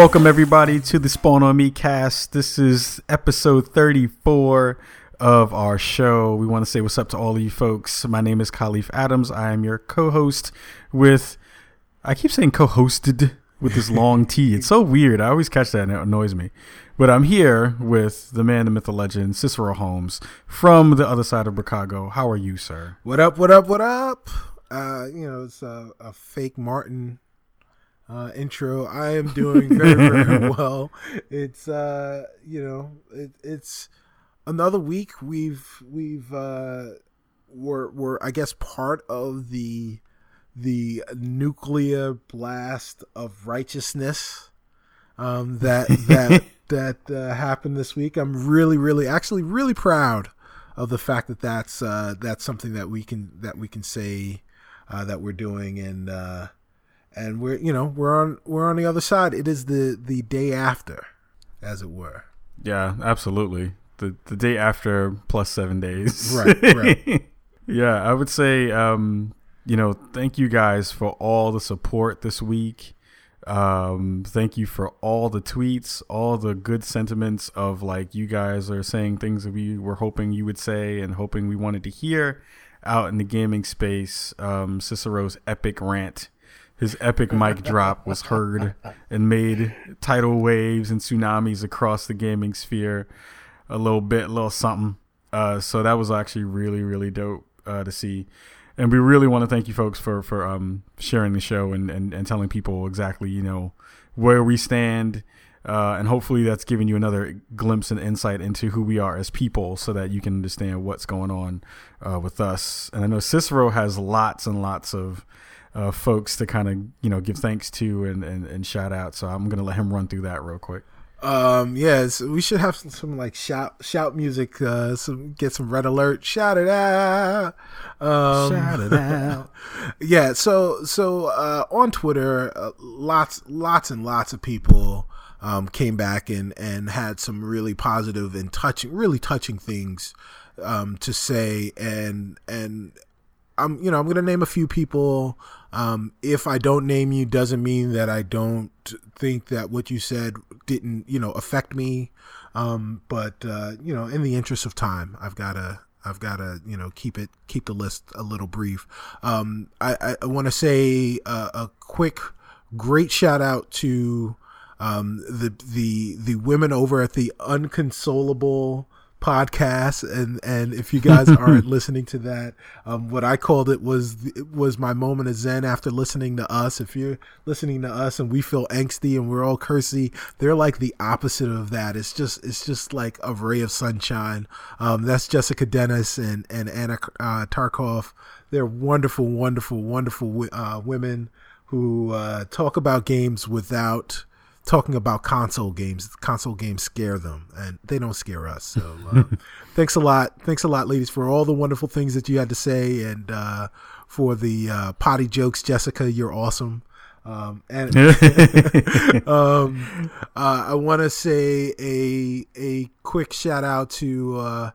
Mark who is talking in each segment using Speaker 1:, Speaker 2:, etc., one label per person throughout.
Speaker 1: Welcome everybody to the Spawn on Me cast. This is episode 34 of our show. We want to say what's up to all of you folks. My name is Kahlief Adams. I am your co-host with I keep saying co-hosted with this long T. It's so weird. I always catch that and it annoys me. But I'm here with the man, the myth, the legend, Cicero Holmes from the other side of Chicago. How are you, sir?
Speaker 2: What up? What up? What up? Uh, you know, it's a, a fake Martin uh, intro. I am doing very, very well. It's uh, you know, it, it's another week. We've we've uh, we're we're I guess part of the the nuclear blast of righteousness um, that that that uh, happened this week. I'm really, really, actually, really proud of the fact that that's uh, that's something that we can that we can say uh, that we're doing and uh, and we're you know we're on we're on the other side. It is the the day after, as it were.
Speaker 1: Yeah, absolutely. The the day after plus seven days.
Speaker 2: Right. Right.
Speaker 1: yeah, I would say, um, you know, thank you guys for all the support this week. Um, thank you for all the tweets, all the good sentiments of like you guys are saying things that we were hoping you would say and hoping we wanted to hear out in the gaming space. Um, Cicero's epic rant his epic mic drop was heard and made tidal waves and tsunamis across the gaming sphere a little bit, a little something. Uh, so that was actually really, really dope uh, to see. And we really want to thank you folks for for um, sharing the show and, and, and telling people exactly you know where we stand. Uh, and hopefully that's giving you another glimpse and insight into who we are as people so that you can understand what's going on uh, with us. And I know Cicero has lots and lots of uh, folks to kind of you know give thanks to and, and, and shout out. So I'm gonna let him run through that real quick.
Speaker 2: Um, yes, we should have some, some like shout shout music. Uh, some get some red alert. Shout it out. Um,
Speaker 1: shout it out.
Speaker 2: yeah. So so uh, on Twitter, uh, lots lots and lots of people um, came back and and had some really positive and touching, really touching things um, to say. And and I'm you know I'm gonna name a few people. Um, if I don't name you, doesn't mean that I don't think that what you said didn't, you know, affect me. Um, but uh, you know, in the interest of time, I've got to, I've got to, you know, keep it, keep the list a little brief. Um, I, I, want to say a, a, quick, great shout out to um, the the the women over at the Unconsolable podcast and and if you guys aren't listening to that um, what i called it was it was my moment of zen after listening to us. If you're listening to us and we feel angsty and we're all cursy they're like the opposite of that. It's just it's just like a ray of sunshine. Um, that's jessica dennis and and anna uh, tarkov. They're wonderful wonderful wonderful uh, women who uh, talk about games without talking about console games. Console games scare them, and they don't scare us. So, uh, thanks a lot, thanks a lot, ladies, for all the wonderful things that you had to say, and uh, for the uh, potty jokes, Jessica. You're awesome. Um, and um, uh, I want to say a a quick shout out to uh,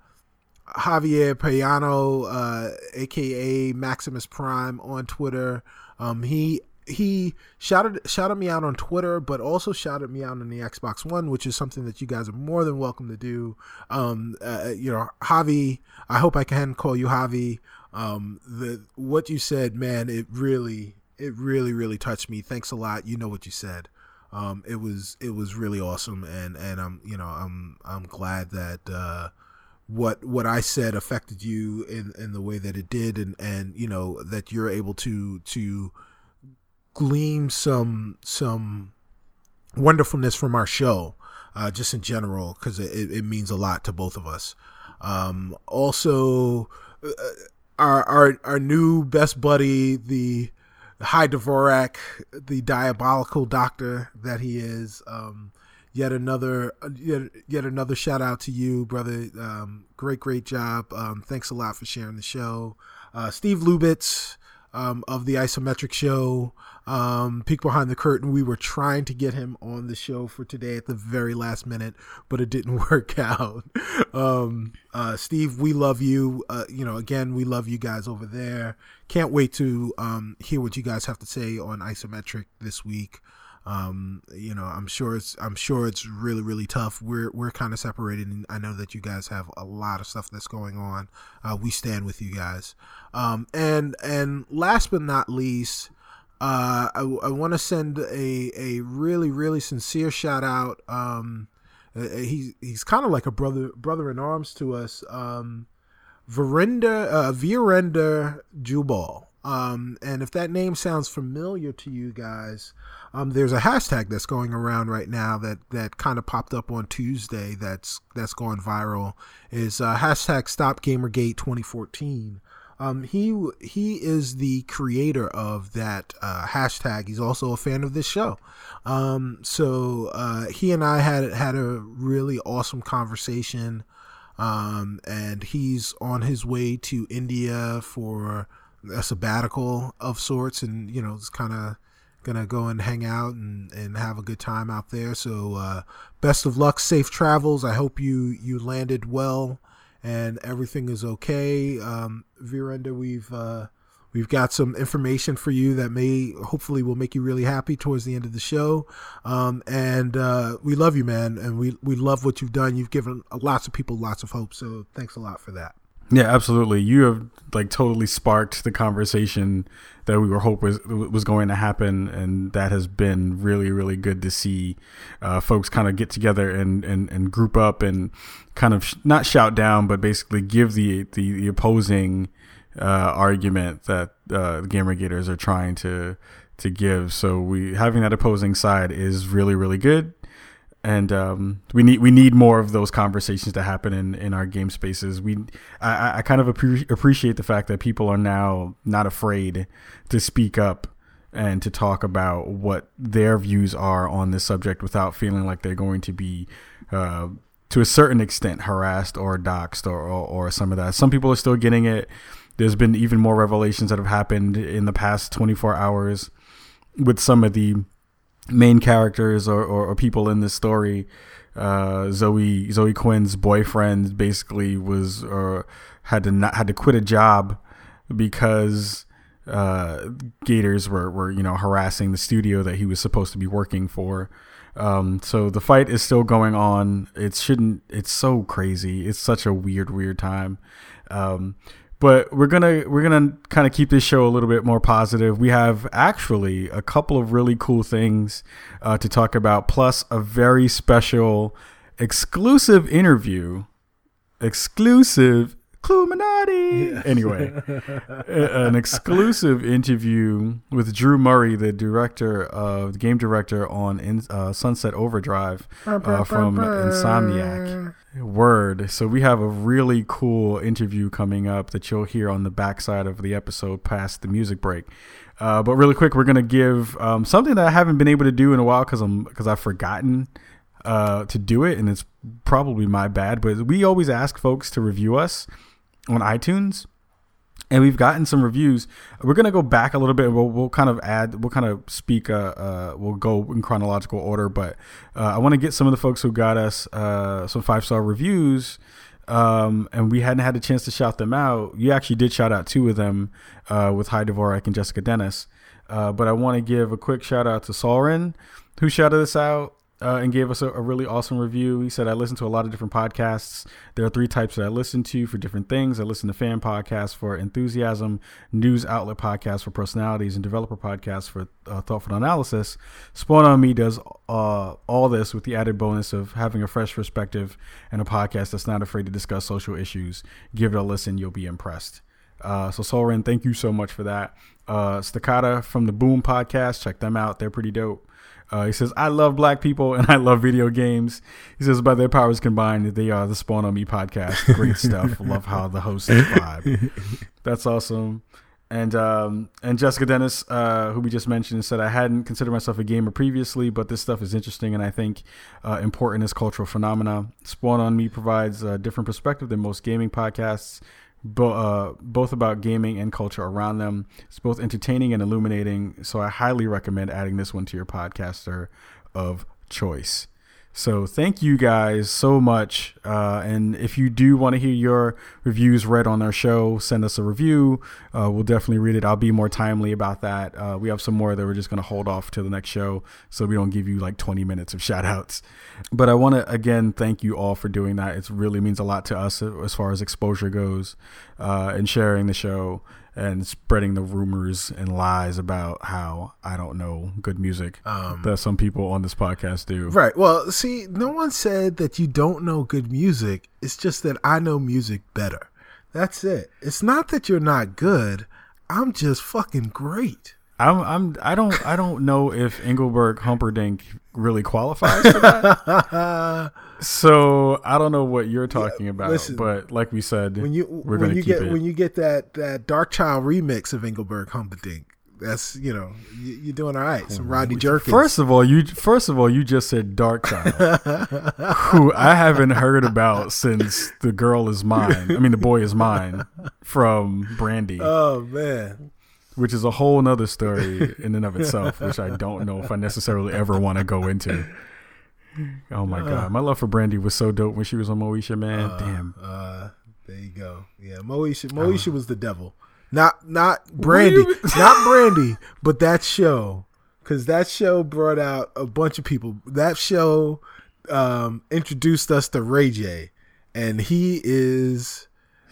Speaker 2: Javier Payano, aka uh, Maximus Prime, on Twitter. Um, he he shouted shouted me out on Twitter, but also shouted me out on the Xbox One, which is something that you guys are more than welcome to do. Um, uh, you know, Javi, I hope I can call you Javi. Um, the what you said, man, it really, it really, really touched me. Thanks a lot. You know what you said. Um, it was it was really awesome, and and I'm you know I'm I'm glad that. Uh, what what I said affected you in, in the way that it did and and you know that you're able to to glean some some wonderfulness from our show, uh, just in general, because it, it means a lot to both of us. Um, also, uh, our, our our new best buddy, the High Dvorak, the diabolical doctor that he is. Um, yet another yet, yet another shout out to you, brother. Um, great, great job. Um, thanks a lot for sharing the show. Uh, Steve Lubitz um, of the Isometric Show um, peek behind the curtain. We were trying to get him on the show for today at the very last minute, but it didn't work out. Um, uh, Steve, we love you. Uh, you know, again, we love you guys over there. Can't wait to um, hear what you guys have to say on Isometric this week. Um, you know, I'm sure it's I'm sure it's really really tough. We're we're kind of separated, and I know that you guys have a lot of stuff that's going on. Uh, we stand with you guys. Um, and and last but not least, uh, I, I want to send a a really really sincere shout out. Um, he he's kind of like a brother brother in arms to us. Um, Verinder uh, Veerender Jubbal. Um, and if that name sounds familiar to you guys, um, there's a hashtag that's going around right now that, that kind of popped up on Tuesday that's that's going viral. Is uh, hashtag Stop Gamergate 2014. Um, he he is the creator of that uh, hashtag. He's also a fan of this show. Um, so uh, he and I had had a really awesome conversation, um, and he's on his way to India for a sabbatical of sorts, and you know, it's kind of gonna go and hang out and, and have a good time out there. So uh, best of luck, safe travels. I hope you you landed well and everything is okay. Um, Veerender, we've uh, we've got some information for you that may hopefully will make you really happy towards the end of the show. Um, and uh, we love you, man, and we we love what you've done. You've given lots of people lots of hope. So thanks a lot for that.
Speaker 1: Yeah, absolutely. You have like totally sparked the conversation that we were hope was was going to happen, and that has been really really good to see uh, folks kind of get together and, and and group up and kind of sh- not shout down, but basically give the the, the opposing uh, argument that uh, the Gamergaters are trying to to give. So we having that opposing side is really really good and um, we need we need more of those conversations to happen in, in our game spaces. We I, I kind of appre- appreciate the fact that people are now not afraid to speak up and to talk about what their views are on this subject without feeling like they're going to be uh, to a certain extent harassed or doxxed or, or, or some of that. Some people are still getting it. There's been even more revelations that have happened in the past 24 hours with some of the main characters or, or, or people in this story. Uh, Zoe Zoe Quinn's boyfriend basically was or had to not had to quit a job because uh, Gators were, were you know harassing the studio that he was supposed to be working for. Um, so the fight is still going on. It shouldn't. It's so crazy. It's such a weird, weird time. Um, but we're gonna we're gonna kind of keep this show a little bit more positive. We have actually a couple of really cool things uh, to talk about, plus a very special exclusive interview, exclusive Illuminati. Yeah. Anyway, an exclusive interview with Drew Murray, the director of the game director on in, uh, Sunset Overdrive uh, from Insomniac. Word. So we have a really cool interview coming up that you'll hear on the backside of the episode past the music break. Uh, but really quick, we're gonna give um, something that I haven't been able to do in a while because I'm because I've forgotten uh, to do it, and it's probably my bad. But we always ask folks to review us on iTunes and we've gotten some reviews. We're gonna go back a little bit. We'll we'll kind of add. We'll kind of speak. Uh, uh we'll go in chronological order, but uh, I want to get some of the folks who got us uh, some five star reviews. Um, and we hadn't had a chance to shout them out. You actually did shout out two of them uh, with High Dvorak and Jessica Dennis. Uh, but I want to give a quick shout out to Solren, who shouted us out uh, and gave us a, a, really awesome review. He said, I listen to a lot of different podcasts. There are three types that I listen to for different things. I listen to fan podcasts for enthusiasm, news outlet podcasts for personalities, and developer podcasts for uh, thoughtful analysis. Spawn on Me does uh, all this with the added bonus of having a fresh perspective and a podcast that's not afraid to discuss social issues. Give it a listen, you'll be impressed. Uh, so Solren, thank you so much for that. Uh, Staccata from the Boom podcast, check them out. They're pretty dope. Uh, he says, I love black people and I love video games. He says, by their powers combined, they are the Spawn on Me podcast. Great stuff. love how the hosts vibe. That's awesome. And um, and Jessica Dennis, uh, who we just mentioned, said I hadn't considered myself a gamer previously, but this stuff is interesting and I think uh, important as cultural phenomena. Spawn on Me provides a different perspective than most gaming podcasts bo- uh, both about gaming and culture around them. It's both entertaining and illuminating. So I highly recommend adding this one to your podcaster of choice. So thank you guys so much. Uh, and if you do want to hear your reviews read on our show, send us a review. Uh, we'll definitely read it. I'll be more timely about that. Uh, we have some more that we're just going to hold off to the next show so we don't give you like 20 minutes of shout outs. But I want to again thank you all for doing that. It really means a lot to us as far as exposure goes uh, and sharing the show and spreading the rumors and lies about how I don't know good music um, that some people on this podcast do.
Speaker 2: Right. Well, see, no one said that you don't know good music. It's just that I know music better. That's it. It's not that you're not good. I'm just fucking great.
Speaker 1: I'm I'm I don't I don't know if Engelbert Humperdinck really qualifies for that. so I don't know what you're talking yeah, about, listen, but like we said,
Speaker 2: when you we're when you get it. when you get that that Darkchild remix of Engelbert Humperdinck, that's you know you, are doing all right. Some oh, Rodney Jerkins.
Speaker 1: First of all, you first of all you just said Darkchild, who I haven't heard about since the girl is mine. I mean the boy is mine from Brandy.
Speaker 2: Oh man
Speaker 1: which is a whole nother story in and of itself, which I don't know if I necessarily ever want to go into. Oh my uh, god, my love for Brandy was so dope when she was on Moesha, man. Uh, Damn.
Speaker 2: Uh, there you go. Yeah, Moesha. Moesha was the devil. Not not Brandy, not Brandy, but that show, because that show brought out a bunch of people. That show um, introduced us to Ray J, and he is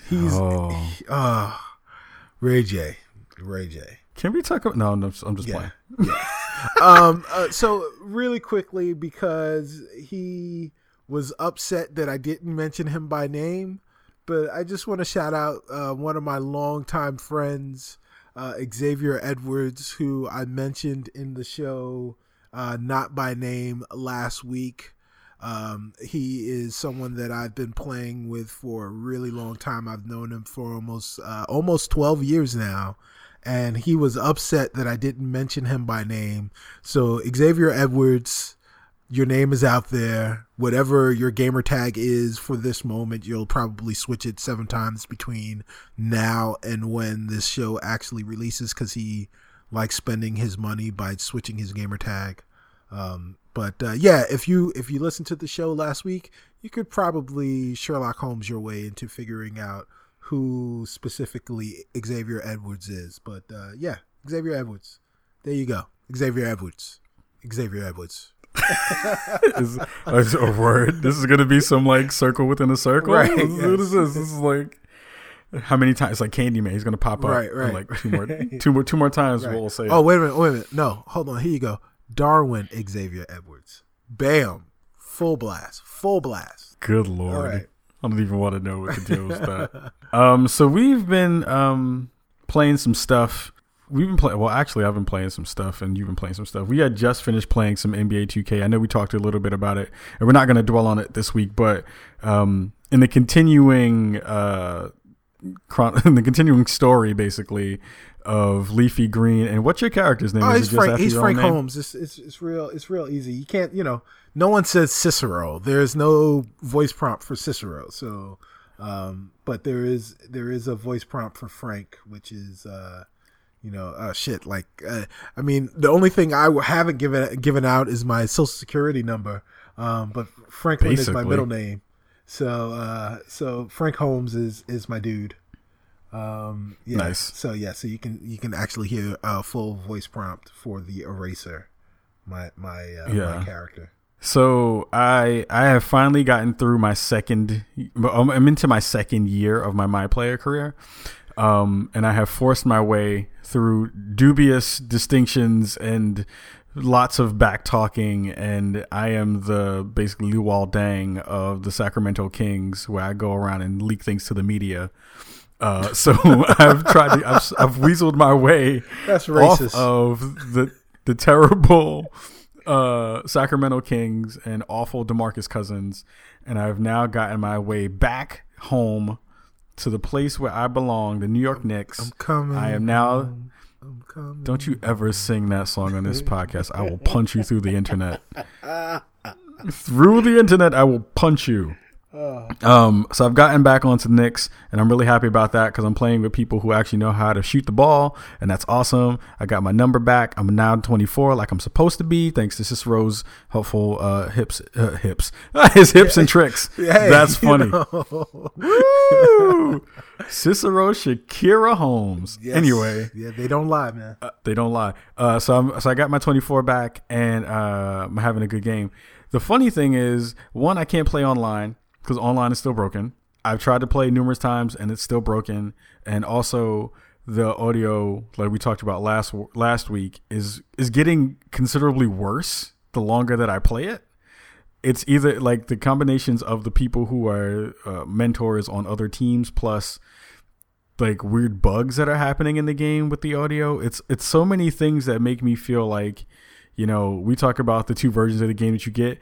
Speaker 2: he's oh. he, uh, Ray J. Ray J.
Speaker 1: Can we talk about? No, no I'm just yeah.
Speaker 2: playing. Yeah. um. Uh, so really quickly, because he was upset that I didn't mention him by name, but I just want to shout out uh, one of my longtime friends, uh, Xavier Edwards, who I mentioned in the show, uh, not by name last week. Um, he is someone that I've been playing with for a really long time. I've known him for almost uh, almost twelve years now, and he was upset that I didn't mention him by name. So Xavier Edwards, your name is out there. Whatever your gamer tag is for this moment, you'll probably switch it seven times between now and when this show actually releases because he likes spending his money by switching his gamer tag. Um, but uh, yeah, if you if you listened to the show last week, you could probably Sherlock Holmes your way into figuring out who specifically Xavier Edwards is. But uh, yeah, Xavier Edwards. There you go. Xavier Edwards. Xavier Edwards.
Speaker 1: is, is a word. This is gonna be some like circle within a circle. Right. What, yes. what is this? This is like how many times? It's like Candyman. He's gonna pop up. Right. Right. Like two more, two more, two more times. Right. We'll say.
Speaker 2: Oh wait a minute. Wait a minute. No, hold on. Here you go. Darwin Xavier Edwards. Bam. Full blast. Full blast.
Speaker 1: Good lord. I don't even want to know what the deal with that. Um, so we've been um playing some stuff. We've been playing. Well, actually, I've been playing some stuff, and you've been playing some stuff. We had just finished playing some NBA 2K. I know we talked a little bit about it, and we're not going to dwell on it this week. But um, in the continuing uh, chron- in the continuing story, basically of Leafy Green, and what's your character's name?
Speaker 2: Oh, he's Frank. He's Frank Holmes. It's, it's it's real. It's real easy. You can't. You know no one says Cicero. There's no voice prompt for Cicero. So, um, but there is there is a voice prompt for Frank, which is uh, you know, uh, shit. Like, uh, I mean, the only thing I haven't given given out is my social security number. Um, but Franklin Basically. is my middle name. So, uh, so Frank Holmes is is my dude. Um, yeah. Nice. So yeah, so you can you can actually hear a full voice prompt for the eraser, my my uh, yeah. my character.
Speaker 1: So I I have finally gotten through my second. I'm into my second year of my my player career, um, and I have forced my way through dubious distinctions and lots of back talking. And I am the basically Luol Deng of the Sacramento Kings, where I go around and leak things to the media. Uh, so I've tried. To, I've, I've weaseled my way
Speaker 2: That's racist.
Speaker 1: off of the the terrible uh, Sacramento Kings and awful DeMarcus Cousins, and I've now gotten my way back home to the place where I belong, the New York Knicks.
Speaker 2: I'm coming.
Speaker 1: I am now. Don't you ever sing that song on this podcast. I will punch you through the internet. through the internet, I will punch you. Um, so I've gotten back onto Knicks, and I'm really happy about that because I'm playing with people who actually know how to shoot the ball, and that's awesome. I got my number back. I'm now 24, like I'm supposed to be, thanks to Cicero's helpful uh, hips, uh, hips, his hips and tricks.
Speaker 2: Hey,
Speaker 1: that's funny. Woo! Cicero Shakira Holmes.
Speaker 2: Yes.
Speaker 1: Anyway,
Speaker 2: yeah, they don't lie, man.
Speaker 1: uh, they don't lie. Uh, so I'm so I got my 24 back, and uh, I'm having a good game. The funny thing is, one, I can't play online because online is still broken. I've tried to play numerous times, and it's still broken. And also, the audio, like we talked about last last week, is is getting considerably worse the longer that I play it. It's either like the combinations of the people who are uh, mentors on other teams plus like weird bugs that are happening in the game with the audio. It's it's so many things that make me feel like, you know, we talk about the two versions of the game that you get.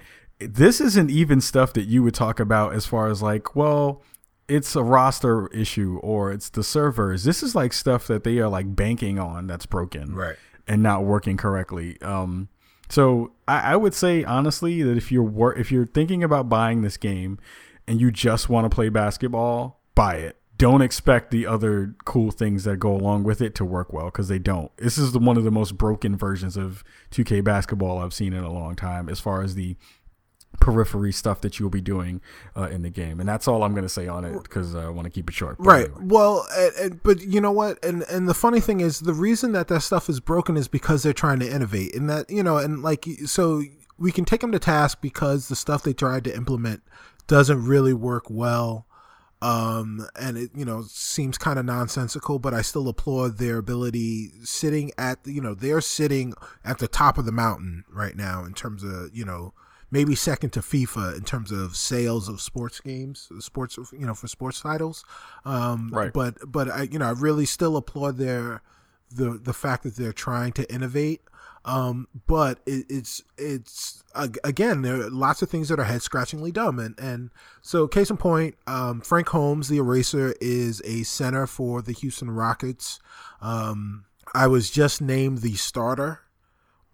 Speaker 1: This isn't even stuff that you would talk about as far as like, well, it's a roster issue or it's the servers. This is like stuff that they are like banking on that's broken
Speaker 2: Right.
Speaker 1: and not working correctly. Um, so I, I would say honestly that if you're wor- if you're thinking about buying this game and you just want to play basketball, buy it. Don't expect the other cool things that go along with it to work well because they don't. This is the, one of the most broken versions of 2K basketball I've seen in a long time as far as the periphery stuff that you'll be doing uh, in the game. And that's all I'm going to say on it because uh, I want to keep it short.
Speaker 2: Right.
Speaker 1: anyway.
Speaker 2: Well, and, and, but you know what? And and the funny thing is, the reason that that stuff is broken is because they're trying to innovate, and that you know, and like so, we can take them to task because the stuff they tried to implement doesn't really work well. Um, and it you know seems kind of nonsensical, but I still applaud their ability sitting at you know they're sitting at the top of the mountain right now in terms of you know maybe second to FIFA in terms of sales of sports games, sports you know for sports titles. Um,
Speaker 1: Right.
Speaker 2: But but I you know I really still applaud their the the fact that they're trying to innovate. Um, but it, it's it's again there are lots of things that are head scratchingly dumb and and so case in point, um, Frank Holmes, the eraser, is a center for the Houston Rockets. Um, I was just named the starter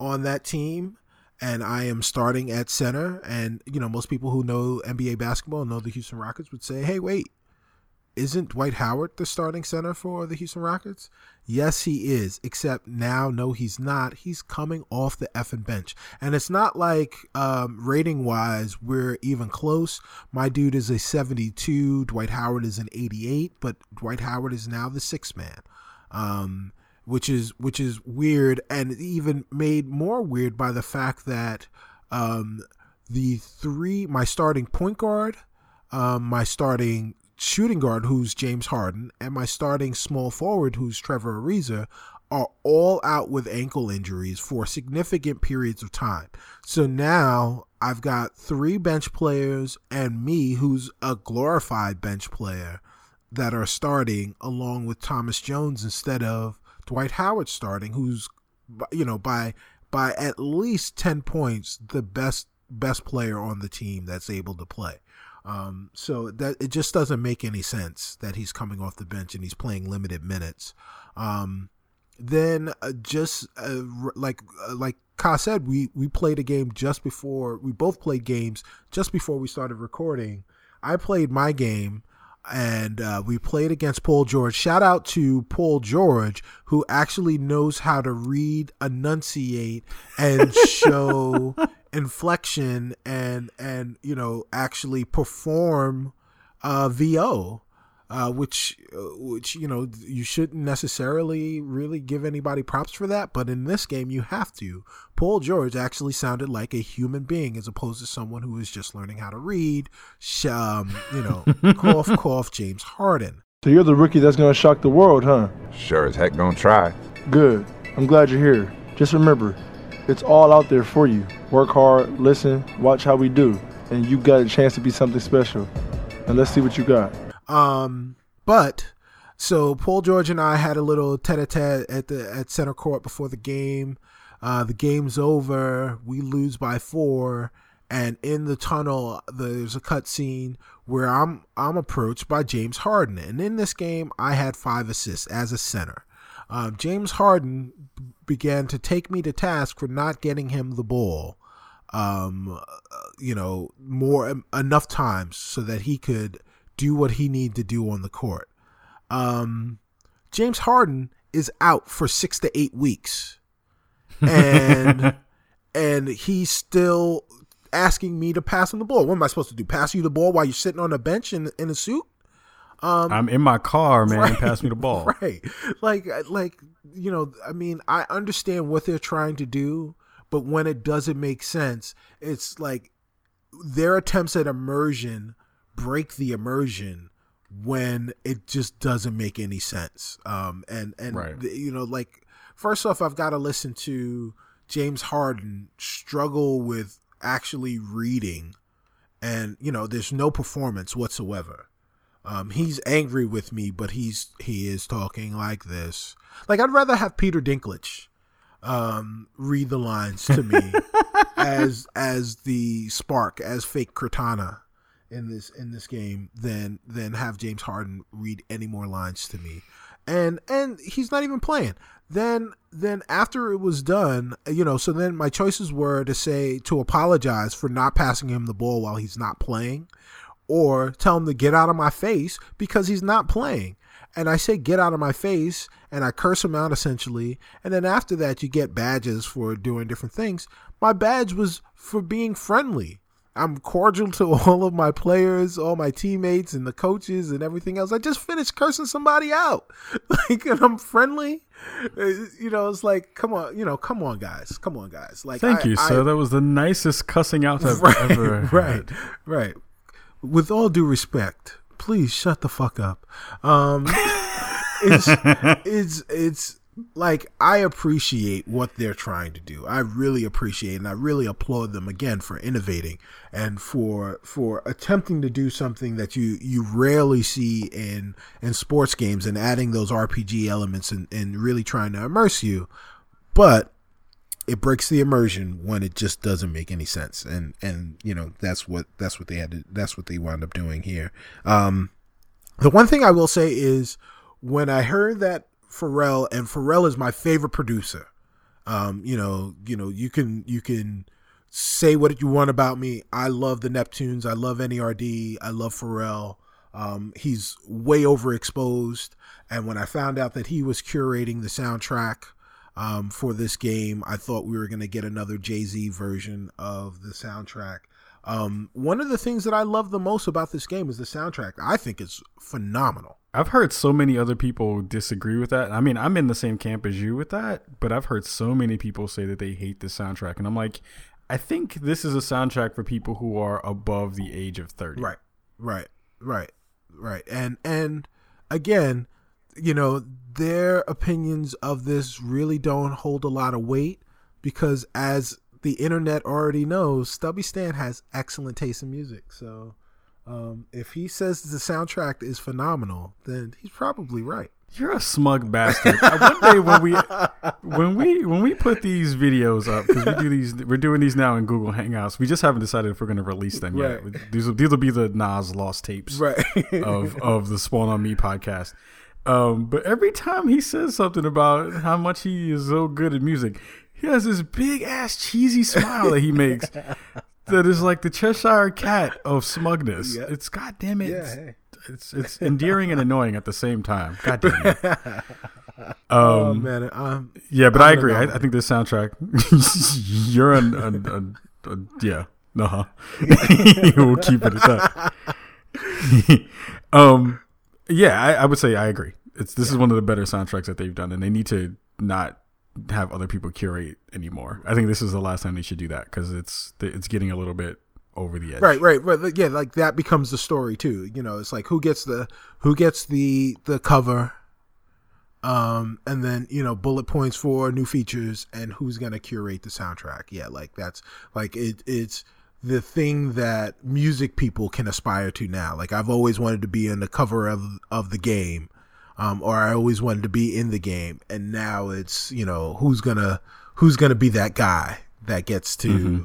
Speaker 2: on that team and I am starting at center. And you know, most people who know NBA basketball know the Houston Rockets would say, "Hey, wait, isn't Dwight Howard the starting center for the Houston Rockets?" Yes, he is. Except now, no, he's not. He's coming off the effing bench, and it's not like um, rating wise we're even close. My dude is a seventy-two. Dwight Howard is an eighty-eight, but Dwight Howard is now the sixth man. Um, which is which is weird and even made more weird by the fact that um, the three my starting point guard, um, my starting shooting guard who's James Harden, and my starting small forward who's Trevor Ariza are all out with ankle injuries for significant periods of time. So now I've got three bench players and me who's a glorified bench player that are starting along with Thomas Jones instead of Dwight Howard starting, who's you know by by at least ten points the best best player on the team that's able to play. Um, so that it just doesn't make any sense that he's coming off the bench and he's playing limited minutes. Um, then uh, just uh, like uh, like Ka said, we we played a game just before we both played games just before we started recording. I played my game and uh, we played against Paul George. Shout out to Paul George, who actually knows how to read, enunciate, and show inflection, and and you know actually perform uh, VO. Uh, which, uh, which you know, you shouldn't necessarily really give anybody props for that, but in this game you have to. Paul George actually sounded like a human being as opposed to someone who is just learning how to read. Sh- Um, you know, cough, cough, James Harden.
Speaker 3: So you're the rookie that's gonna shock the world, huh?
Speaker 4: Sure as heck gonna try.
Speaker 3: Good. I'm glad you're here. Just remember, it's all out there for you. Work hard, listen, watch how we do, and you got a chance to be something special. And let's see what you got.
Speaker 2: Um, but so Paul George and I had a little tete-a-tete at the at center court before the game. Uh, the game's over. We lose by four, and in the tunnel, there's a cutscene where I'm I'm approached by James Harden, and in this game, I had five assists as a center. Um, James Harden began to take me to task for not getting him the ball um, you know, more enough times so that he could do what he needed to do on the court. Um, James Harden is out for six to eight weeks, and and he's still asking me to pass him the ball. What am I supposed to do? Pass you the ball while you're sitting on a bench in in a suit?
Speaker 1: Um, I'm in my car, man. Right, pass me the ball.
Speaker 2: Right, like like you know, I mean, I understand what they're trying to do, but when it doesn't make sense, it's like their attempts at immersion break the immersion when it just doesn't make any sense. Um, and and right. you know, like first off, I've got to listen to James Harden struggle with actually reading, and you know, there's no performance whatsoever. Um, he's angry with me, but he's he is talking like this. Like I'd rather have Peter Dinklage um, read the lines to me as as the spark, as fake Cortana in this in this game than than have James Harden read any more lines to me. And and he's not even playing. Then then after it was done, you know, so then my choices were to say to apologize for not passing him the ball while he's not playing or tell him to get out of my face because he's not playing. And I say get out of my face and I curse him out essentially. And then after that you get badges for doing different things. My badge was for being friendly. I'm cordial to all of my players, all my teammates, and the coaches and everything else. I just finished cursing somebody out, like, and I'm friendly. Uh, you know, it's like, come on, you know, come on, guys, come on, guys. Like,
Speaker 1: thank I, you, I, sir. That was the nicest cussing out I've right, ever.
Speaker 2: Right, right. With all due respect, please shut the fuck up. Um, it's it's it's like I appreciate what they're trying to do. I really appreciate and I really applaud them again for innovating and for for attempting to do something that you you rarely see in in sports games and adding those RPG elements and, and really trying to immerse you. But it breaks the immersion when it just doesn't make any sense. And and you know, that's what that's what they had to that's what they wound up doing here. Um the one thing I will say is when I heard that Pharrell, and Pharrell is my favorite producer. Um, you know, you know, you can you can say what you want about me. I love the Neptunes. I love NERD. I love Pharrell. Um, he's way overexposed. And when I found out that he was curating the soundtrack um, for this game, I thought we were going to get another Jay Z version of the soundtrack. Um, one of the things that I love the most about this game is the soundtrack. I think it's phenomenal.
Speaker 1: I've heard so many other people disagree with that. I mean, I'm in the same camp as you with that, but I've heard so many people say that they hate the soundtrack, and I'm like, I think this is a soundtrack for people who are above the age of 30.
Speaker 2: Right, right, right, right, and and again, you know, their opinions of this really don't hold a lot of weight because as the internet already knows Stubby Stan has excellent taste in music. So um, if he says the soundtrack is phenomenal, then he's probably right.
Speaker 1: You're a smug bastard. One day when we when we when we put these videos up because we do these we're doing these now in Google Hangouts. We just haven't decided if we're going to release them right. yet. These will, these will be the Nas lost tapes
Speaker 2: right.
Speaker 1: of of the Spawn on Me podcast. Um, but every time he says something about how much he is so good at music, he has this big ass cheesy smile that he makes that is like the Cheshire cat of smugness. Yep. It's goddamn it. Yeah, hey. It's it's endearing and annoying at the same time. God damn it.
Speaker 2: Oh, um, oh man, um,
Speaker 1: yeah, but I'm i agree. I, I, think this soundtrack. you're an, an, an, an yeah, no, uh-huh. we'll keep it at that. um, yeah, I, I, would say I agree. It's this yeah. is one of the better soundtracks that they've done, and they need to not have other people curate anymore. I think this is the last time they should do that because it's it's getting a little bit over the edge.
Speaker 2: Right, right, right. Yeah, like that becomes the story too. You know, it's like who gets the who gets the the cover, um, and then you know bullet points for new features and who's gonna curate the soundtrack. Yeah, like that's like it. It's the thing that music people can aspire to now. Like I've always wanted to be on the cover of of the game um, or I always wanted to be in the game, and now it's you know who's gonna who's gonna be that guy that gets to mm-hmm.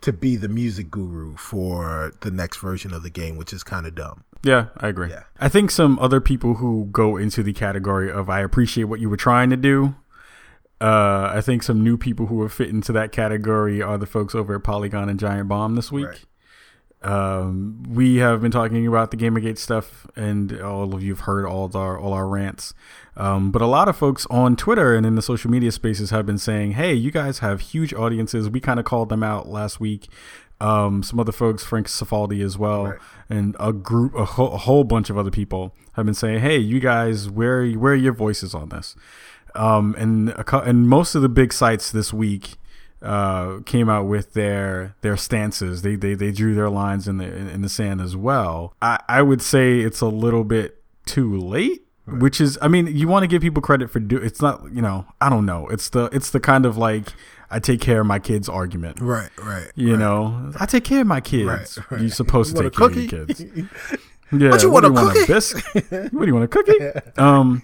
Speaker 2: to be the music guru for the next version of the game, which is kind of dumb.
Speaker 1: Yeah, I agree. Yeah. I think some other people who go into the category of I appreciate what you were trying to do Uh, I think some new people who have fit into that category are the folks over at Polygon and Giant Bomb this week.
Speaker 2: Right.
Speaker 1: Um, we have been talking about the Gamergate stuff, and all of you have heard all our all our rants. Um, but a lot of folks on Twitter and in the social media spaces have been saying, "Hey, you guys have huge audiences." We kind of called them out last week. Um, some other folks, Frank Cifaldi as well,
Speaker 2: Right.
Speaker 1: and a group, a, whole a whole bunch of other people have been saying, "Hey, you guys, where where are your voices on this?" Um, and a, and most of the big sites this week uh, came out with their their stances. They they, they drew their lines in the in, the sand as well. I, I would say it's a little bit too late. Which is, I mean, you want to give people credit for do. It's not, you know, I don't know. It's the it's the kind of like I take care of my kids argument.
Speaker 2: Right, right.
Speaker 1: You
Speaker 2: right.
Speaker 1: know, I take care of my kids.
Speaker 2: Right, right.
Speaker 1: You're supposed to
Speaker 2: You
Speaker 1: take care
Speaker 2: a
Speaker 1: of your kids. Yeah.
Speaker 2: What you want,
Speaker 1: do
Speaker 2: a cookie?
Speaker 1: biscuit? what do you want a cookie? Um,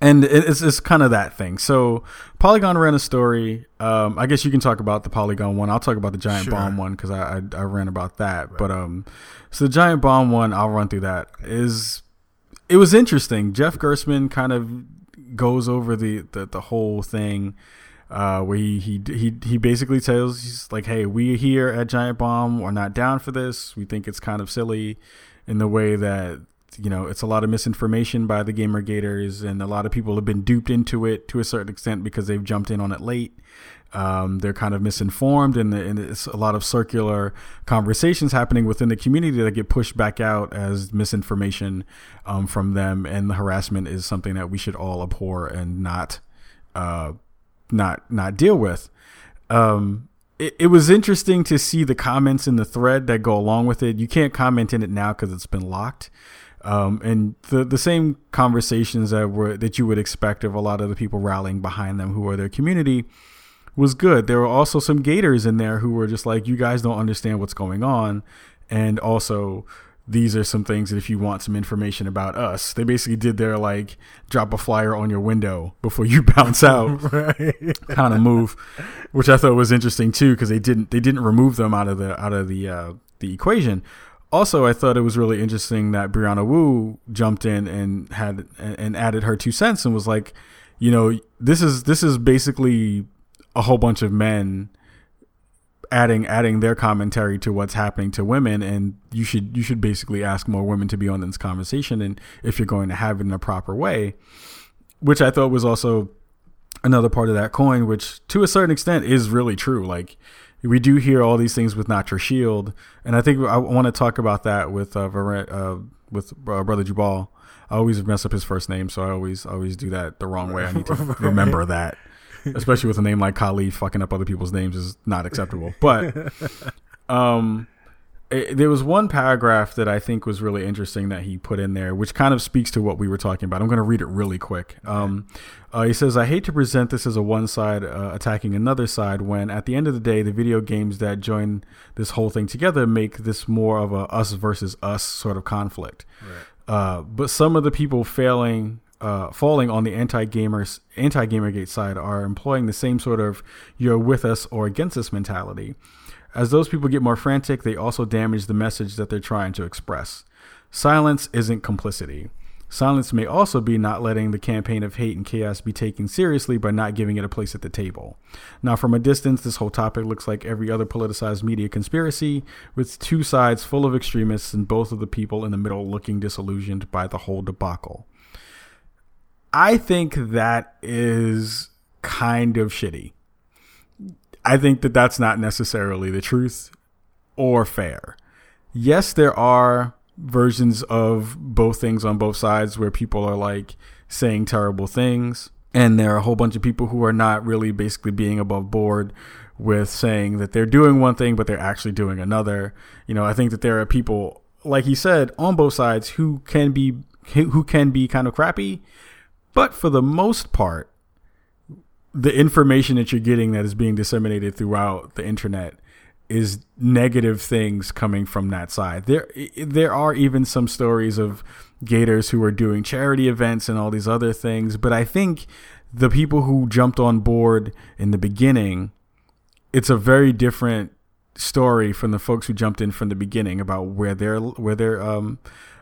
Speaker 1: and it's it's kind of that thing. So Polygon ran a story. Um, I guess you can talk about the Polygon one. I'll talk about the Giant
Speaker 2: Sure.
Speaker 1: Bomb one because I, I I ran about that. But um, so the Giant Bomb one, I'll run through that. Is it was interesting. Jeff Gerstmann kind of goes over the the, the whole thing. Uh, where he, he he he basically tells he's like, hey, we here at Giant Bomb are not down for this. We think it's kind of silly in the way that you know it's a lot of misinformation by the gamer gators and a lot of people have been duped into it to a certain extent because they've jumped in on it late um, they're kind of misinformed and, and it's a lot of circular conversations happening within the community that get pushed back out as misinformation um, from them and the harassment is something that we should all abhor and not uh, not not deal with um, it, it was interesting to see the comments in the thread that go along with it. You can't comment in it now because it's been locked. Um, and the the same conversations that were that you would expect of a lot of the people rallying behind them who are their community was good. There were also some gators in there who were just like, you guys don't understand what's going on, and also these are some things that if you want some information about us, they basically did their like drop a flyer on your window before you bounce out
Speaker 2: right.
Speaker 1: kind of move, which I thought was interesting too because they didn't they didn't remove them out of the out of the uh, the equation. Also, I thought it was really interesting that Brianna Wu jumped in and had and added her two cents and was like, you know, this is this is basically a whole bunch of men adding adding their commentary to what's happening to women and you should you should basically ask more women to be on this conversation and if you're going to have it in a proper way which I thought was also another part of that coin, which to a certain extent is really true. Like we do hear all these things with Not Your Shield, and I think I want to talk about that with uh, uh with uh, brother Jubbal. I always mess up his first name, so I always always do that the wrong way. I need to remember that, especially with a name like Khalid. Fucking up other people's names is not acceptable. But um, it, there was one paragraph that I think was really interesting that he put in there, which kind of speaks to what we were talking about. I'm going to read it really quick. Um, uh, he says, I hate to present this as a one side uh, attacking another side when, at the end of the day, the video games that join this whole thing together make this more of a us versus us sort of conflict. Uh, but some of the people failing. Uh, falling on the anti-gamers, anti-gamergate side are employing the same sort of "you're with us or against us" mentality. As those people get more frantic, they also damage the message that they're trying to express. Silence isn't complicity. Silence may also be not letting the campaign of hate and chaos be taken seriously by not giving it a place at the table. Now, from a distance, this whole topic looks like every other politicized media conspiracy, with two sides full of extremists and both of the people in the middle looking disillusioned by the whole debacle. I think that is kind of shitty. I think that that's not necessarily the truth or fair. Yes, there are versions of both things on both sides where people are like saying terrible things. And there are a whole bunch of people who are not really basically being above board with saying that they're doing one thing, but they're actually doing another. You know, I think that there are people, like he said, on both sides who can be who can be kind of crappy, but for the most part, the information that you're getting that is being disseminated throughout the internet is negative things coming from that side. There there are even some stories of gators who are doing charity events and all these other things, but I think the people who jumped on board in the beginning it's a very different story from the folks who jumped in from the beginning about where their where their um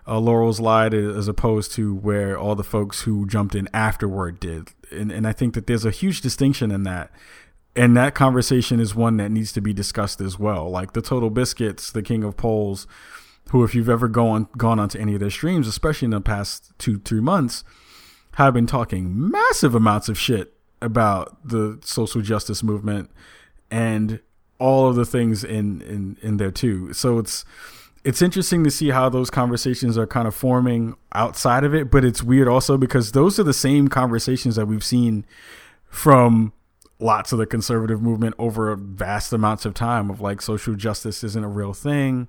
Speaker 1: uh, laurels lied as opposed to where all the folks who jumped in afterward did and, and I think that there's a huge distinction in that. And that conversation is one that needs to be discussed as well. Like the Total Biscuits, the King of Poles, who, if you've ever gone gone onto any of their streams, especially in the past two three months, have been talking massive amounts of shit about the social justice movement and all of the things in in in there too. So it's it's interesting to see how those conversations are kind of forming outside of it, but it's weird also because those are the same conversations that we've seen from lots of the conservative movement over vast amounts of time of like social justice isn't a real thing.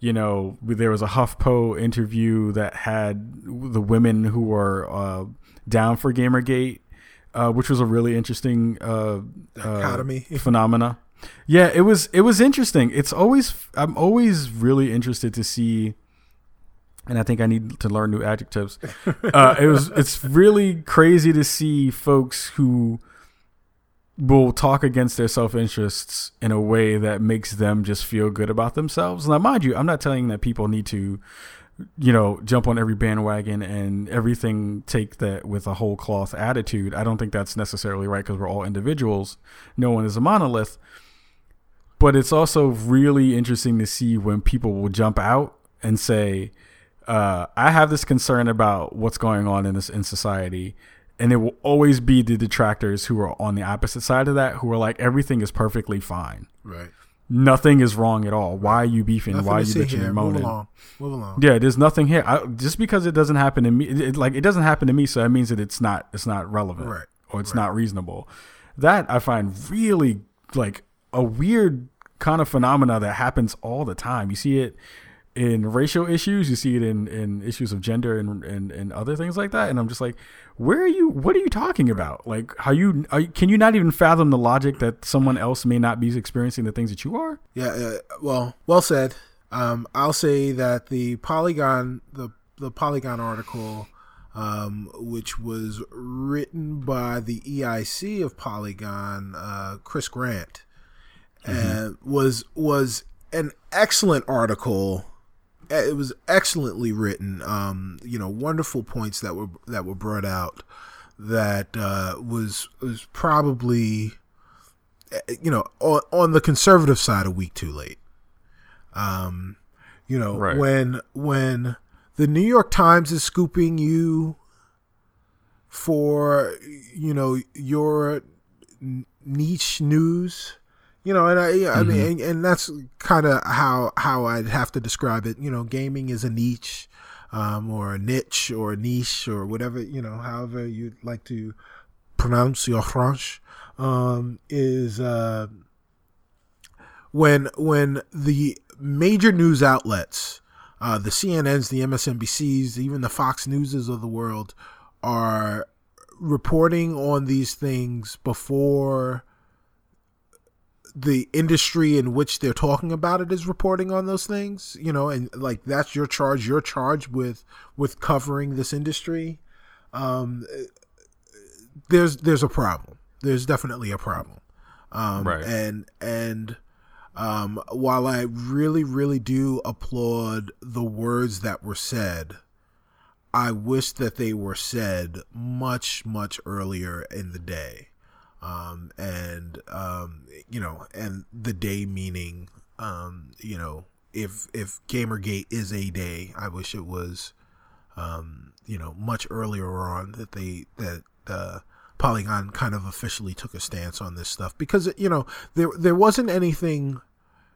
Speaker 1: You know, there was a HuffPo interview that had the women who were uh, down for Gamergate, uh, which was a really interesting uh, uh phenomena. Yeah, it was it was interesting. It's always I'm always really interested to see and I think I need to learn new adjectives. Uh, it was it's really crazy to see folks who will talk against their self interests in a way that makes them just feel good about themselves. Now, mind you, I'm not telling that people need to, you know, jump on every bandwagon and everything take that with a whole cloth attitude. I don't think that's necessarily right because we're all individuals. No one is a monolith but it's also really interesting to see when people will jump out and say, uh, "I have this concern about what's going on in this in society," and it will always be the detractors who are on the opposite side of that who are like, "Everything is perfectly fine."
Speaker 2: Right.
Speaker 1: Nothing is wrong at all. Why are you beefing?
Speaker 2: Nothing
Speaker 1: Why are you bitching
Speaker 2: here.
Speaker 1: and
Speaker 2: Move
Speaker 1: moaning?
Speaker 2: along. Move along.
Speaker 1: Yeah, there's nothing here. I, just because it doesn't happen to me, it, it- like it doesn't happen to me, so that means that it's not it's not relevant,
Speaker 2: Right,
Speaker 1: Or it's
Speaker 2: right.
Speaker 1: not reasonable. That I find really like a weird kind of phenomena that happens all the time. You see it in racial issues, you see it in, in issues of gender and, and and other things like that. And I'm just like, where are you? What are you talking about? Like, how you, you can you not even fathom the logic that someone else may not be experiencing the things that you are?
Speaker 2: Yeah. Uh, well, well said. Um, I'll say that the Polygon, the the Polygon article, um, which was written by the EIC of Polygon, uh, Chris Grant, and was was an excellent article. Uh, It was excellently written. Um, you know, wonderful points that were that were brought out. That uh, was was probably you know, on, on the conservative side, a week too late. Um, you know,
Speaker 1: Right.
Speaker 2: when when the New York Times is scooping you for you know your niche news, you know, and I I mean, and, and that's kind of how how I'd have to describe it. You know, gaming is a niche. Um, or a niche or a niche or whatever you know however you'd like to pronounce your French um, is uh, when when the major news outlets, uh, the CNNs, the MSNBCs, even the Fox Newses of the world, are reporting on these things before the industry in which they're talking about it is reporting on those things you know and like that's your charge. You're charged with with covering this industry. Um there's there's a problem. There's definitely a problem. Um
Speaker 1: Right.
Speaker 2: and and um while i really really do applaud the words that were said i wish that they were said much much earlier in the day um and um you know and the day meaning um you know if if gamergate is a day i wish it was um you know much earlier on that they that uh polygon kind of officially took a stance on this stuff because you know there there wasn't anything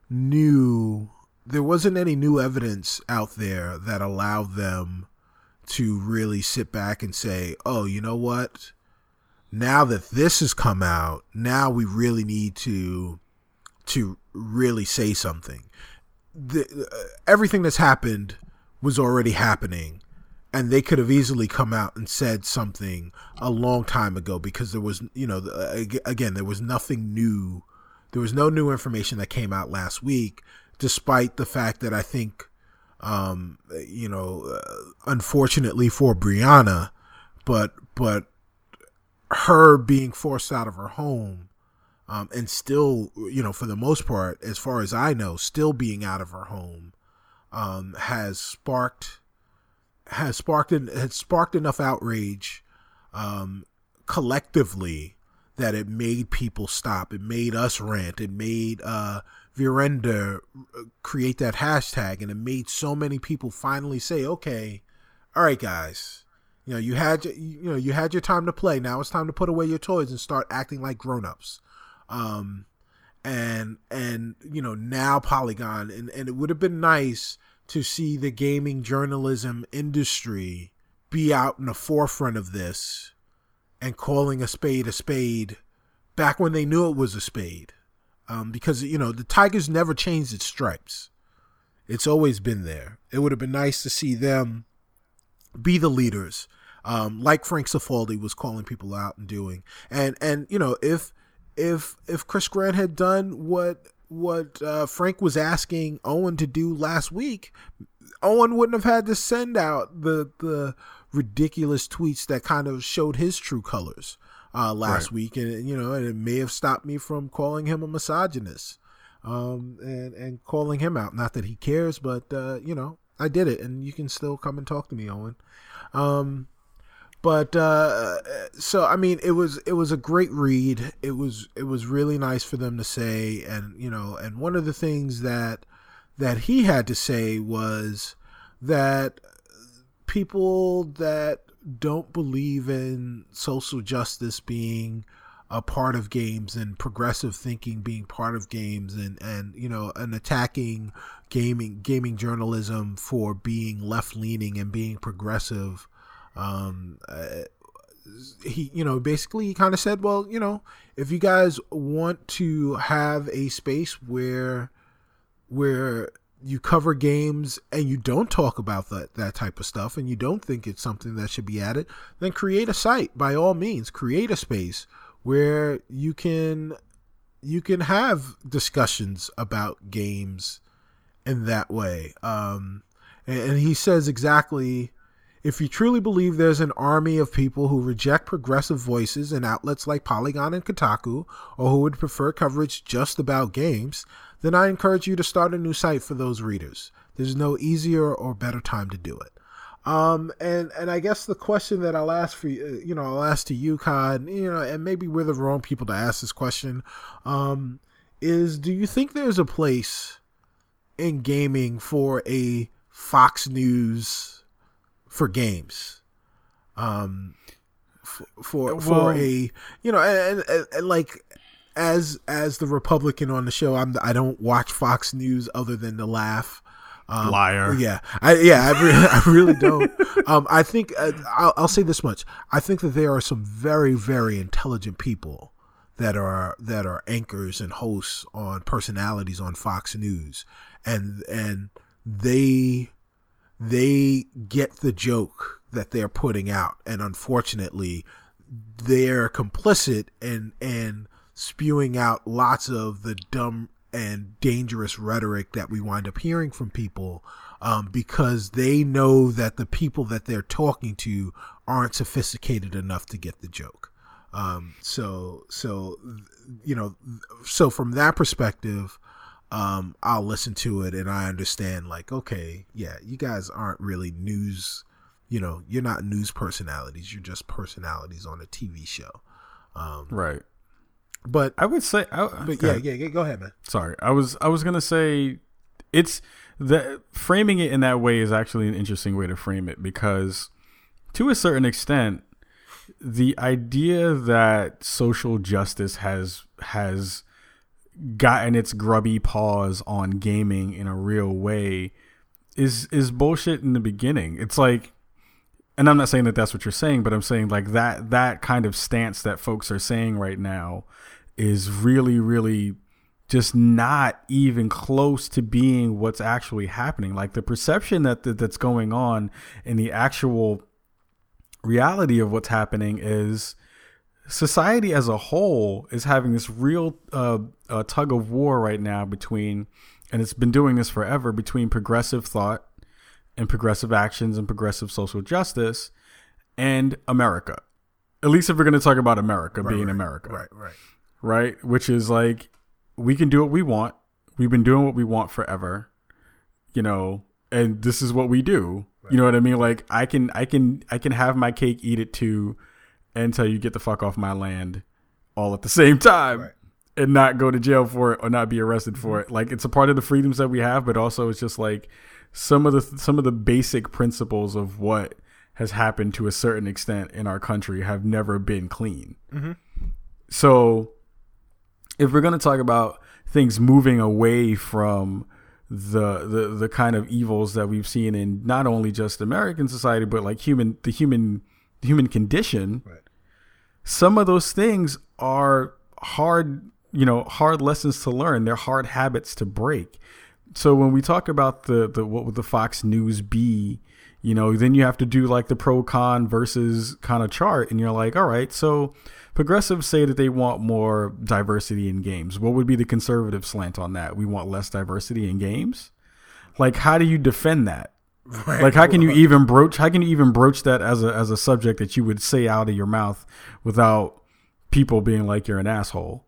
Speaker 2: new there wasn't any new evidence out there that allowed them to really sit back and say oh you know what now that this has come out, now we really need to to really say something. The, uh, everything that's happened was already happening, and they could have easily come out and said something a long time ago because there was, you know, again, there was nothing new. There was no new information that came out last week, despite the fact that I think, um, you know, uh, unfortunately for Brianna, but but her being forced out of her home um, and still, you know, for the most part, as far as I know, still being out of her home um, has sparked has sparked en- has sparked enough outrage, um, collectively that it made people stop. It made us rant. It made uh, Veerender uh, create that hashtag, and it made so many people finally say, "Okay, all right, guys." You know, you had you know you had your time to play. Now it's time to put away your toys and start acting like grown-ups. Um, and and you know now Polygon and and it would have been nice to see the gaming journalism industry be out in the forefront of this and calling a spade a spade back when they knew it was a spade. Um, because, you know, the Tigers never changed its stripes. It's always been there. It would have been nice to see them be the leaders, um, like Frank Cifaldi was calling people out and doing. And and you know, if if if Chris Grant had done what what uh, Frank was asking Owen to do last week, Owen wouldn't have had to send out the the ridiculous tweets that kind of showed his true colors uh, last right. week, and you know, and it may have stopped me from calling him a misogynist, um, and and calling him out. Not that he cares, but uh, you know, I did it, and you can still come and talk to me, Owen. Um, but uh, so I mean, it was it was a great read. It was it was really nice for them to say, and you know, and one of the things that that he had to say was that people that don't believe in social justice being a part of games and progressive thinking being part of games and and you know and attacking gaming gaming journalism for being left leaning and being progressive um uh, he you know basically he kind of said well you know if you guys want to have a space where where you cover games and you don't talk about that that type of stuff and you don't think it's something that should be added, then create a site by all means. Create a space where you can you can have discussions about games in that way. Um, and, and he says exactly if you truly believe there's an army of people who reject progressive voices in outlets like Polygon and Kotaku, or who would prefer coverage just about games, then I encourage you to start a new site for those readers. There's no easier or better time to do it. Um, and and I guess the question that I'll ask for you, you know, I'll ask to you, Con, you know, and maybe we're the wrong people to ask this question, um, is do you think there's a place in gaming for a Fox News for games? Um, for for, for a you know, and, and, and like as as the Republican on the show, I'm I don't watch Fox News other than to laugh.
Speaker 1: Um, Liar.
Speaker 2: Yeah, I, yeah, I really, I really don't. Um, I think uh, I'll, I'll say this much: I think that there are some very, very intelligent people that are that are anchors and hosts on personalities on Fox News, and and they they get the joke that they're putting out, and unfortunately, they're complicit and and spewing out lots of the dumb and dangerous rhetoric that we wind up hearing from people um, because they know that the people that they're talking to aren't sophisticated enough to get the joke. Um, so, so you know, so from that perspective, um, I'll listen to it and I understand. Like, okay, yeah, you guys aren't really news. You know, you're not news personalities. You're just personalities on a TV show.
Speaker 1: Um, right.
Speaker 2: But
Speaker 1: I would say, I,
Speaker 2: but yeah, yeah, yeah, go ahead, man.
Speaker 1: Sorry, I was I was gonna say it's the framing it in that way is actually an interesting way to frame it because to a certain extent the idea that social justice has has gotten its grubby paws on gaming in a real way is is bullshit in the beginning. It's like and I'm not saying that that's what you're saying, but I'm saying like that that kind of stance that folks are saying right now is really, really just not even close to being what's actually happening. Like the perception that, that that's going on and the actual reality of what's happening is society as a whole is having this real uh, uh, tug of war right now between, and it's been doing this forever, between progressive thought and progressive actions and progressive social justice and America. At least if we're going to talk about America right, being
Speaker 2: right,
Speaker 1: America.
Speaker 2: Right, right
Speaker 1: right? Which is like we can do what we want. We've been doing what we want forever, you know, and this is what we do. Right. You know what I mean? Like I can I can I can have my cake, eat it too, tell you get the fuck off my land all at the same time
Speaker 2: Right.
Speaker 1: and not go to jail for it or not be arrested for it. Like it's a part of the freedoms that we have, but also it's just like some of the some of the basic principles of what has happened to a certain extent in our country have never been clean. Mm-hmm. So if we're going to talk about things moving away from the, the the kind of evils that we've seen in not only just American society but like human the human the human condition
Speaker 2: Right.
Speaker 1: Some of those things are hard you know hard lessons to learn. They're hard habits to break. So when we talk about the the what would the Fox News be you know then you have to do like the pro con versus kind of chart and you're like all right so progressives say that they want more diversity in games. What would be the conservative slant on that? We want less diversity in games? Like how do you defend that
Speaker 2: Right.
Speaker 1: like how can you even broach how can you even broach that as a as a subject that you would say out of your mouth without people being like you're an asshole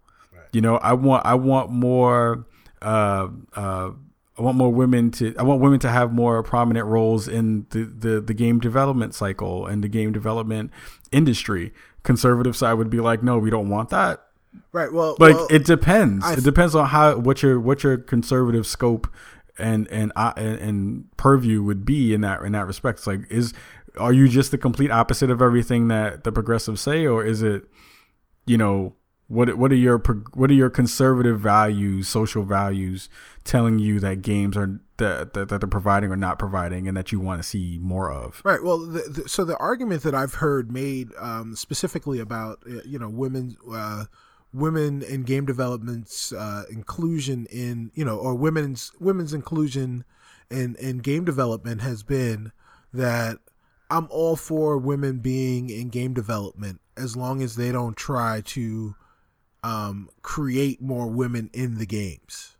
Speaker 1: you know i want i want more uh uh I want more women to. I want women to have more prominent roles in the, the, the game development cycle and the game development industry. Conservative side would be like, no, we don't want that.
Speaker 2: Right. Well,
Speaker 1: Like
Speaker 2: well,
Speaker 1: it depends. It depends on how what your what your conservative scope and and and, and purview would be in that in that respect. It's like is are you just the complete opposite of everything that the progressives say, or is it you know what what are your what are your conservative values, social values, telling you that games are that that, that they're providing or not providing, and that you want to see more of?
Speaker 2: Right. Well, the, the, so the argument that I've heard made um, specifically about uh, you know women uh, women in game development's uh, inclusion in you know or women's women's inclusion in in game development has been that I'm all for women being in game development as long as they don't try to um, create more women in the games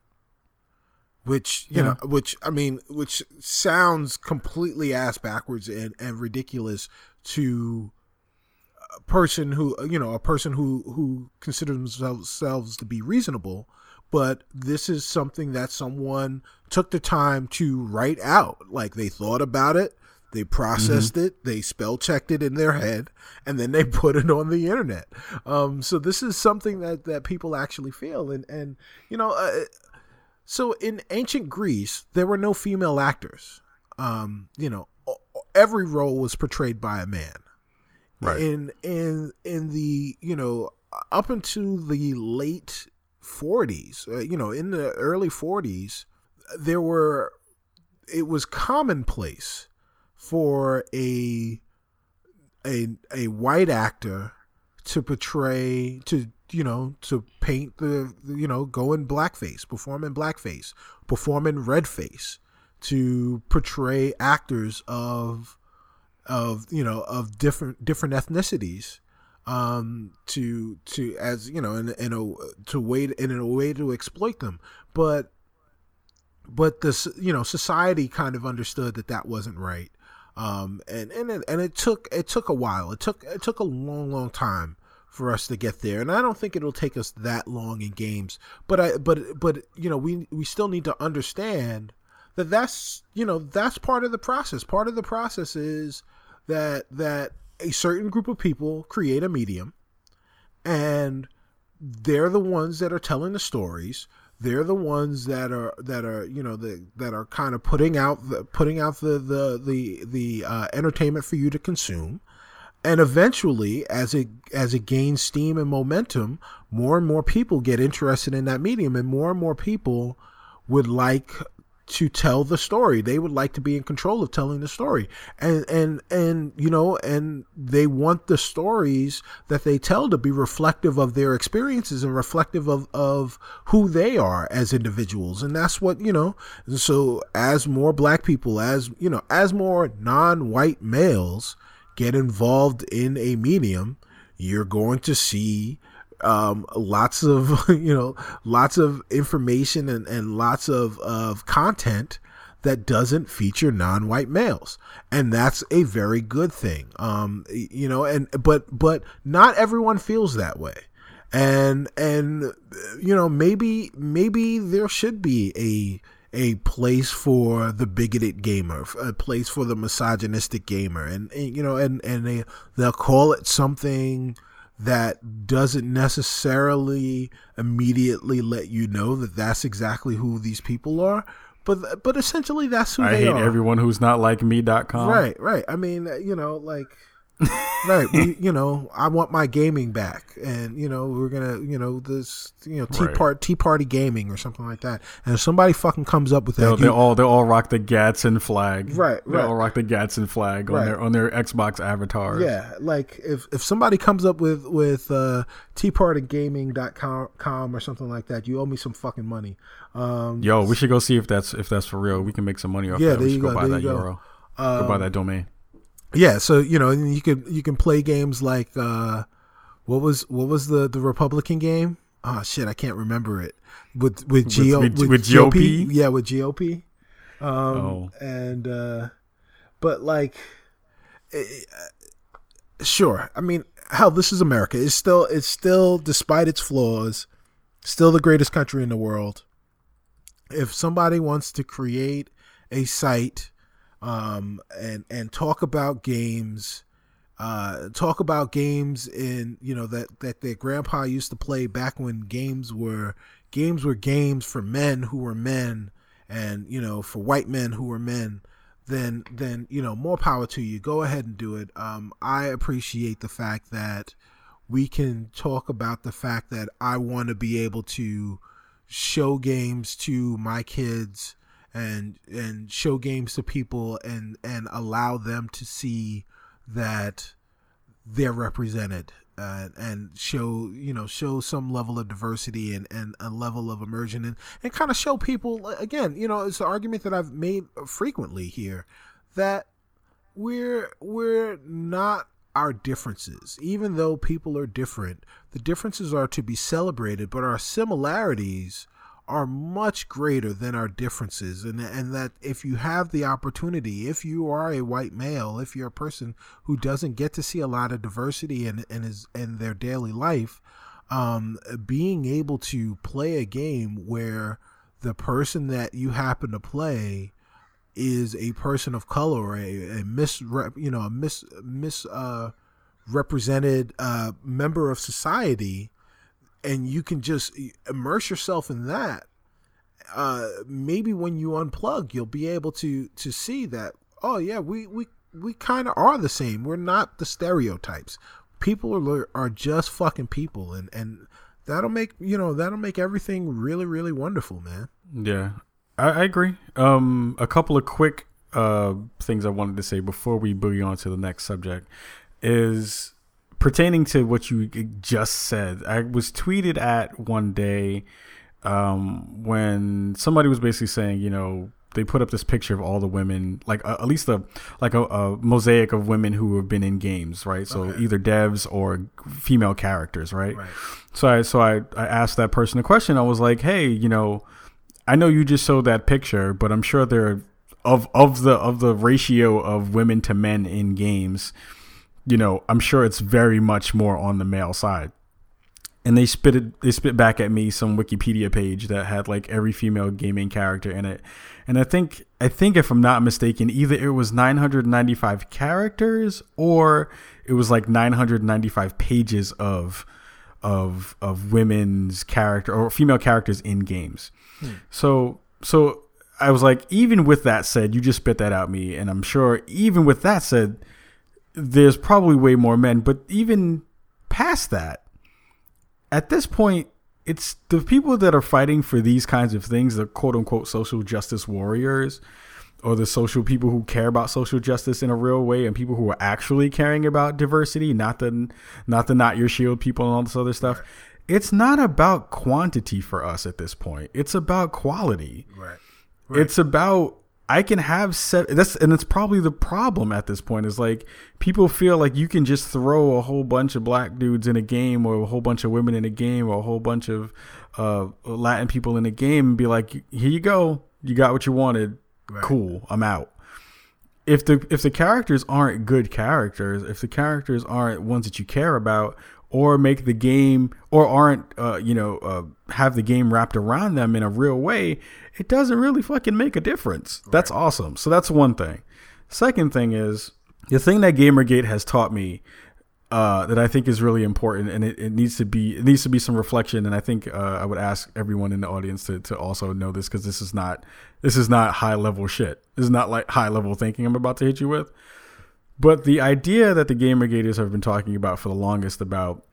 Speaker 2: which you
Speaker 1: Yeah.
Speaker 2: know which i mean which sounds completely ass backwards and, and ridiculous to person who you know a person who who considers themselves to be reasonable but this is something that someone took the time to write out like they thought about it they processed it they spell checked it in their head and then they put it on the internet um, so this is something that that people actually feel and and you know uh, so in ancient Greece, there were no female actors. Um, you know, every role was portrayed by a man.
Speaker 1: Right.
Speaker 2: In in in the you know up into the late 40s, uh, you know, in the early 40s, there were it was commonplace for a a a white actor to portray to you know to paint the you know go in blackface perform in blackface perform in redface to portray actors of of you know of different different ethnicities um to to as you know in, in a to way in a way to exploit them. But but this you know society kind of understood that that wasn't right. Um and and it, and it took it took a while. It took it took a long long time for us to get there. And i don't think it'll take us that long in games. But i but but you know we we still need to understand that that's you know that's part of the process. Part of the process is that that a certain group of people create a medium and they're the ones that are telling the stories. They're the ones that are that are you know the, that are kind of putting out the putting out the the the, the uh, entertainment for you to consume. And eventually as it as it gains steam and momentum more and more people get interested in that medium and more and more people would like to tell the story. They would like to be in control of telling the story. And and and you know and they want the stories that they tell to be reflective of their experiences and reflective of of who they are as individuals. And that's what you know so as more black people as you know as more non-white males get involved in a medium, you're going to see um, lots of you know lots of information and, and lots of, of content that doesn't feature non-white males. And that's a very good thing. Um you know and but but not everyone feels that way. And and you know maybe maybe there should be a a place for the bigoted gamer, a place for the misogynistic gamer, and, and you know, and and they they'll call it something that doesn't necessarily immediately let you know that that's exactly who these people are. But but essentially, that's who
Speaker 1: I
Speaker 2: they
Speaker 1: hate
Speaker 2: are.
Speaker 1: everyone who's not like me.com.
Speaker 2: Right, right. I mean, you know, like right we, you know i want my gaming back and you know we're gonna you know this you know tea
Speaker 1: Right.
Speaker 2: part tea party gaming or something like that and if somebody fucking comes up with that
Speaker 1: They'll, they
Speaker 2: you-
Speaker 1: all they all rock the Gadsden flag.
Speaker 2: Right,
Speaker 1: They
Speaker 2: right.
Speaker 1: all rock the Gadsden flag
Speaker 2: Right.
Speaker 1: on their on their Xbox avatars.
Speaker 2: yeah like if if somebody comes up with with uh teapartygaming.com or something like that you owe me some fucking money um
Speaker 1: Yo, we should go see if that's if that's for real. We can make some money off
Speaker 2: Yeah,
Speaker 1: that.
Speaker 2: there
Speaker 1: We
Speaker 2: you
Speaker 1: should go,
Speaker 2: go,
Speaker 1: buy that
Speaker 2: go.
Speaker 1: euro. go buy that domain.
Speaker 2: Yeah so you know you can you can play games like uh what was what was the the republican game oh shit i can't remember it with with Geo,
Speaker 1: with-
Speaker 2: with,
Speaker 1: with
Speaker 2: GOP?
Speaker 1: GOP?
Speaker 2: yeah with GOP um
Speaker 1: Oh.
Speaker 2: and uh but like eh, eh, sure i mean hell this is america it's still it's still despite its flaws still the greatest country in the world if somebody wants to create a site um, and and talk about games, uh, talk about games in you know that that their grandpa used to play back when games were games were games for men who were men and you know for white men who were men. Then then you know more power to you. Go ahead and do it. Um, I appreciate the fact that we can talk about the fact that I want to be able to show games to my kids and and show games to people and and allow them to see that they're represented uh, and show you know show some level of diversity and, and a level of immersion and, and kind of show people again you know it's an argument that I've made frequently here that we're we're not our differences. Even though people are different the differences are to be celebrated but our similarities are much greater than our differences and and that if you have the opportunity if you are a white male if you're a person who doesn't get to see a lot of diversity in in his in their daily life um being able to play a game where the person that you happen to play is a person of color or a, a mis you know a mis mis uh represented uh member of society and you can just immerse yourself in that uh maybe when you unplug you'll be able to to see that oh yeah we we we kind of are the same. We're not the stereotypes. People are are just fucking people and and that'll make you know that'll make everything really really wonderful man.
Speaker 1: Yeah, I, I agree. Um, a couple of quick uh things I wanted to say before we boogie on to the next subject is pertaining to what you just said. I was tweeted at one day um when somebody was basically saying, you know, they put up this picture of all the women, like uh, at least a like a, a mosaic of women who have been in games, right? So
Speaker 2: Okay.
Speaker 1: either devs or female characters, right?
Speaker 2: right
Speaker 1: So I so I, I asked that person a question. I was like, hey, you know, I know you just showed that picture, but I'm sure there of of the of the ratio of women to men in games, you know, I'm sure it's very much more on the male side. And they spit it they spit back at me some Wikipedia page that had like every female gaming character in it. And I think I think if I'm not mistaken, either it was 995 characters or it was like 995 pages of of of women's character or female characters in games. Hmm. So so I was like, even with that said, you just spit that out me, and I'm sure even with that said, there's probably way more men. But even past that, at this point, it's the people that are fighting for these kinds of things, the quote unquote social justice warriors, or the social people who care about social justice in a real way, and people who are actually caring about diversity, not the not the not your shield people and all this other stuff. It's not about quantity for us at this point. It's about quality.
Speaker 2: right
Speaker 1: It's about I can have seven. that's and it's probably the problem at this point is like people feel like you can just throw a whole bunch of black dudes in a game or a whole bunch of women in a game or a whole bunch of uh, Latin people in a game and be like, here you go, you got what you wanted,
Speaker 2: Right.
Speaker 1: cool, I'm out. If the if the characters aren't good characters, if the characters aren't ones that you care about, or make the game or aren't uh, you know uh, have the game wrapped around them in a real way it doesn't really fucking make a difference right. that's awesome so that's one thing second thing is the thing that gamergate has taught me uh, that I think is really important, and it, it, needs to be it needs to be some reflection. And I think uh, I would ask everyone in the audience to, to also know this because this is not this is not high level shit. This is not like high level thinking I'm about to hit you with. But the idea that the Gamergaters have been talking about for the longest about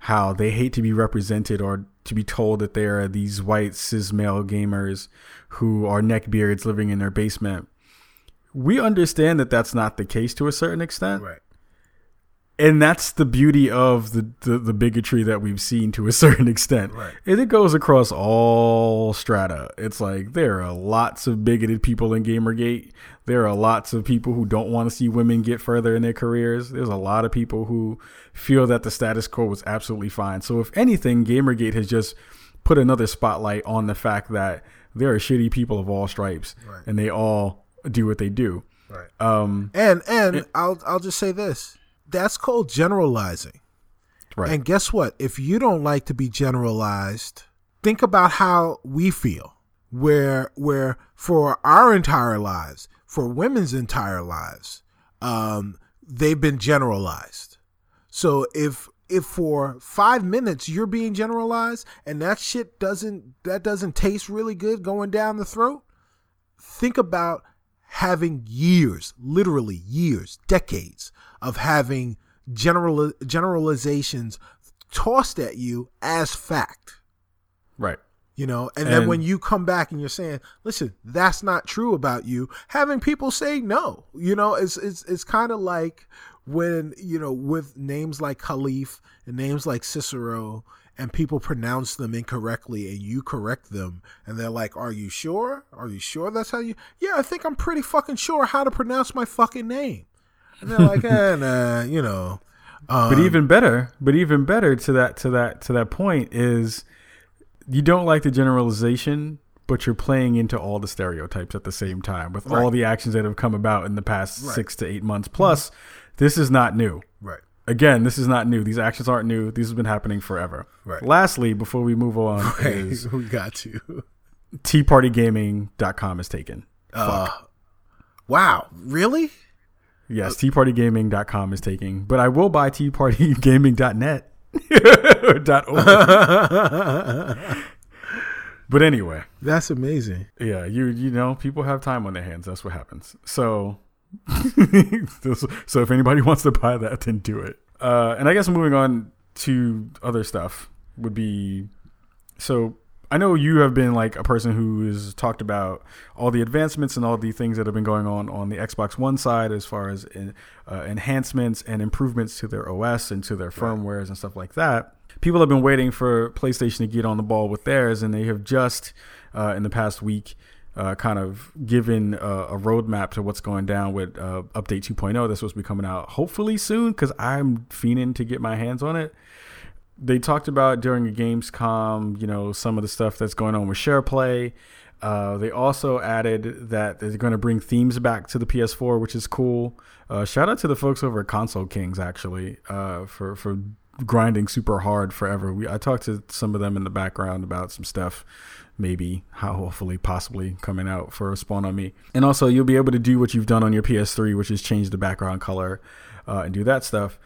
Speaker 1: how they hate to be represented or to be told that they are these white cis male gamers who are neckbeards living in their basement. We understand that that's not the case to a certain extent.
Speaker 2: Right
Speaker 1: and that's the beauty of the, the, the bigotry that we've seen to a certain extent.
Speaker 2: Right.
Speaker 1: And it goes across all strata. It's like there are lots of bigoted people in Gamergate. There are lots of people who don't want to see women get further in their careers. There's a lot of people who feel that the status quo was absolutely fine. So if anything, Gamergate has just put another spotlight on the fact that there are shitty people of all stripes
Speaker 2: right.
Speaker 1: and they all do what they do.
Speaker 2: Right.
Speaker 1: Um,
Speaker 2: and and it, I'll I'll just say this that's called generalizing.
Speaker 1: Right.
Speaker 2: And guess what? If you don't like to be generalized, think about how we feel. Where where for our entire lives, for women's entire lives, um, they've been generalized. So if if for five minutes you're being generalized and that shit doesn't that doesn't taste really good going down the throat, think about having years, literally years, decades of having general generalizations tossed at you as fact.
Speaker 1: Right.
Speaker 2: You know, and, and, then when you come back and you're saying, "Listen, that's not true about you," having people say no, you know, it's it's it's kind of like when you know with names like Kahlief and names like Cicero and people pronounce them incorrectly and you correct them and they're like, "Are you sure? Are you sure that's how you?" Yeah, I think I'm pretty fucking sure how to pronounce my fucking name. And they're like, eh, nah, you know.
Speaker 1: Um, but even better, but even better to that to that to that point is you don't like the generalization, but you're playing into all the stereotypes at the same time with right. all the actions that have come about in the past right. six to eight months. Plus, mm-hmm. this is not new.
Speaker 2: Right.
Speaker 1: Again, this is not new. These actions aren't new. These have been happening forever.
Speaker 2: Right.
Speaker 1: Lastly, before we move on,
Speaker 2: right. is we got to
Speaker 1: teapartygaming.com is taken. Uh,
Speaker 2: wow, really?
Speaker 1: Yes, teapartygaming.com is taking, but I will buy teapartygaming.net. but anyway,
Speaker 2: that's amazing.
Speaker 1: Yeah, you you know, people have time on their hands. That's what happens. So so if anybody wants to buy that, then do it. Uh, and I guess moving on to other stuff would be so I know you have been like a person who has talked about all the advancements and all the things that have been going on on the Xbox One side as far as in, uh, enhancements and improvements to their OS and to their firmwares and stuff like that. People have been waiting for PlayStation to get on the ball with theirs, and they have just uh, in the past week uh, kind of given a roadmap to what's going down with uh, Update 2.0. That's supposed to be coming out hopefully soon because I'm fiending to get my hands on it they talked about during the Gamescom, you know, some of the stuff that's going on with SharePlay. Uh, they also added that they're going to bring themes back to the PS4, which is cool. Uh, shout out to the folks over at Console Kings actually uh, for for grinding super hard forever. We I talked to some of them in the background about some stuff, maybe how hopefully possibly coming out for Spawn on Me. And also you'll be able to do what you've done on your PS3, which is change the background color uh, and do that stuff.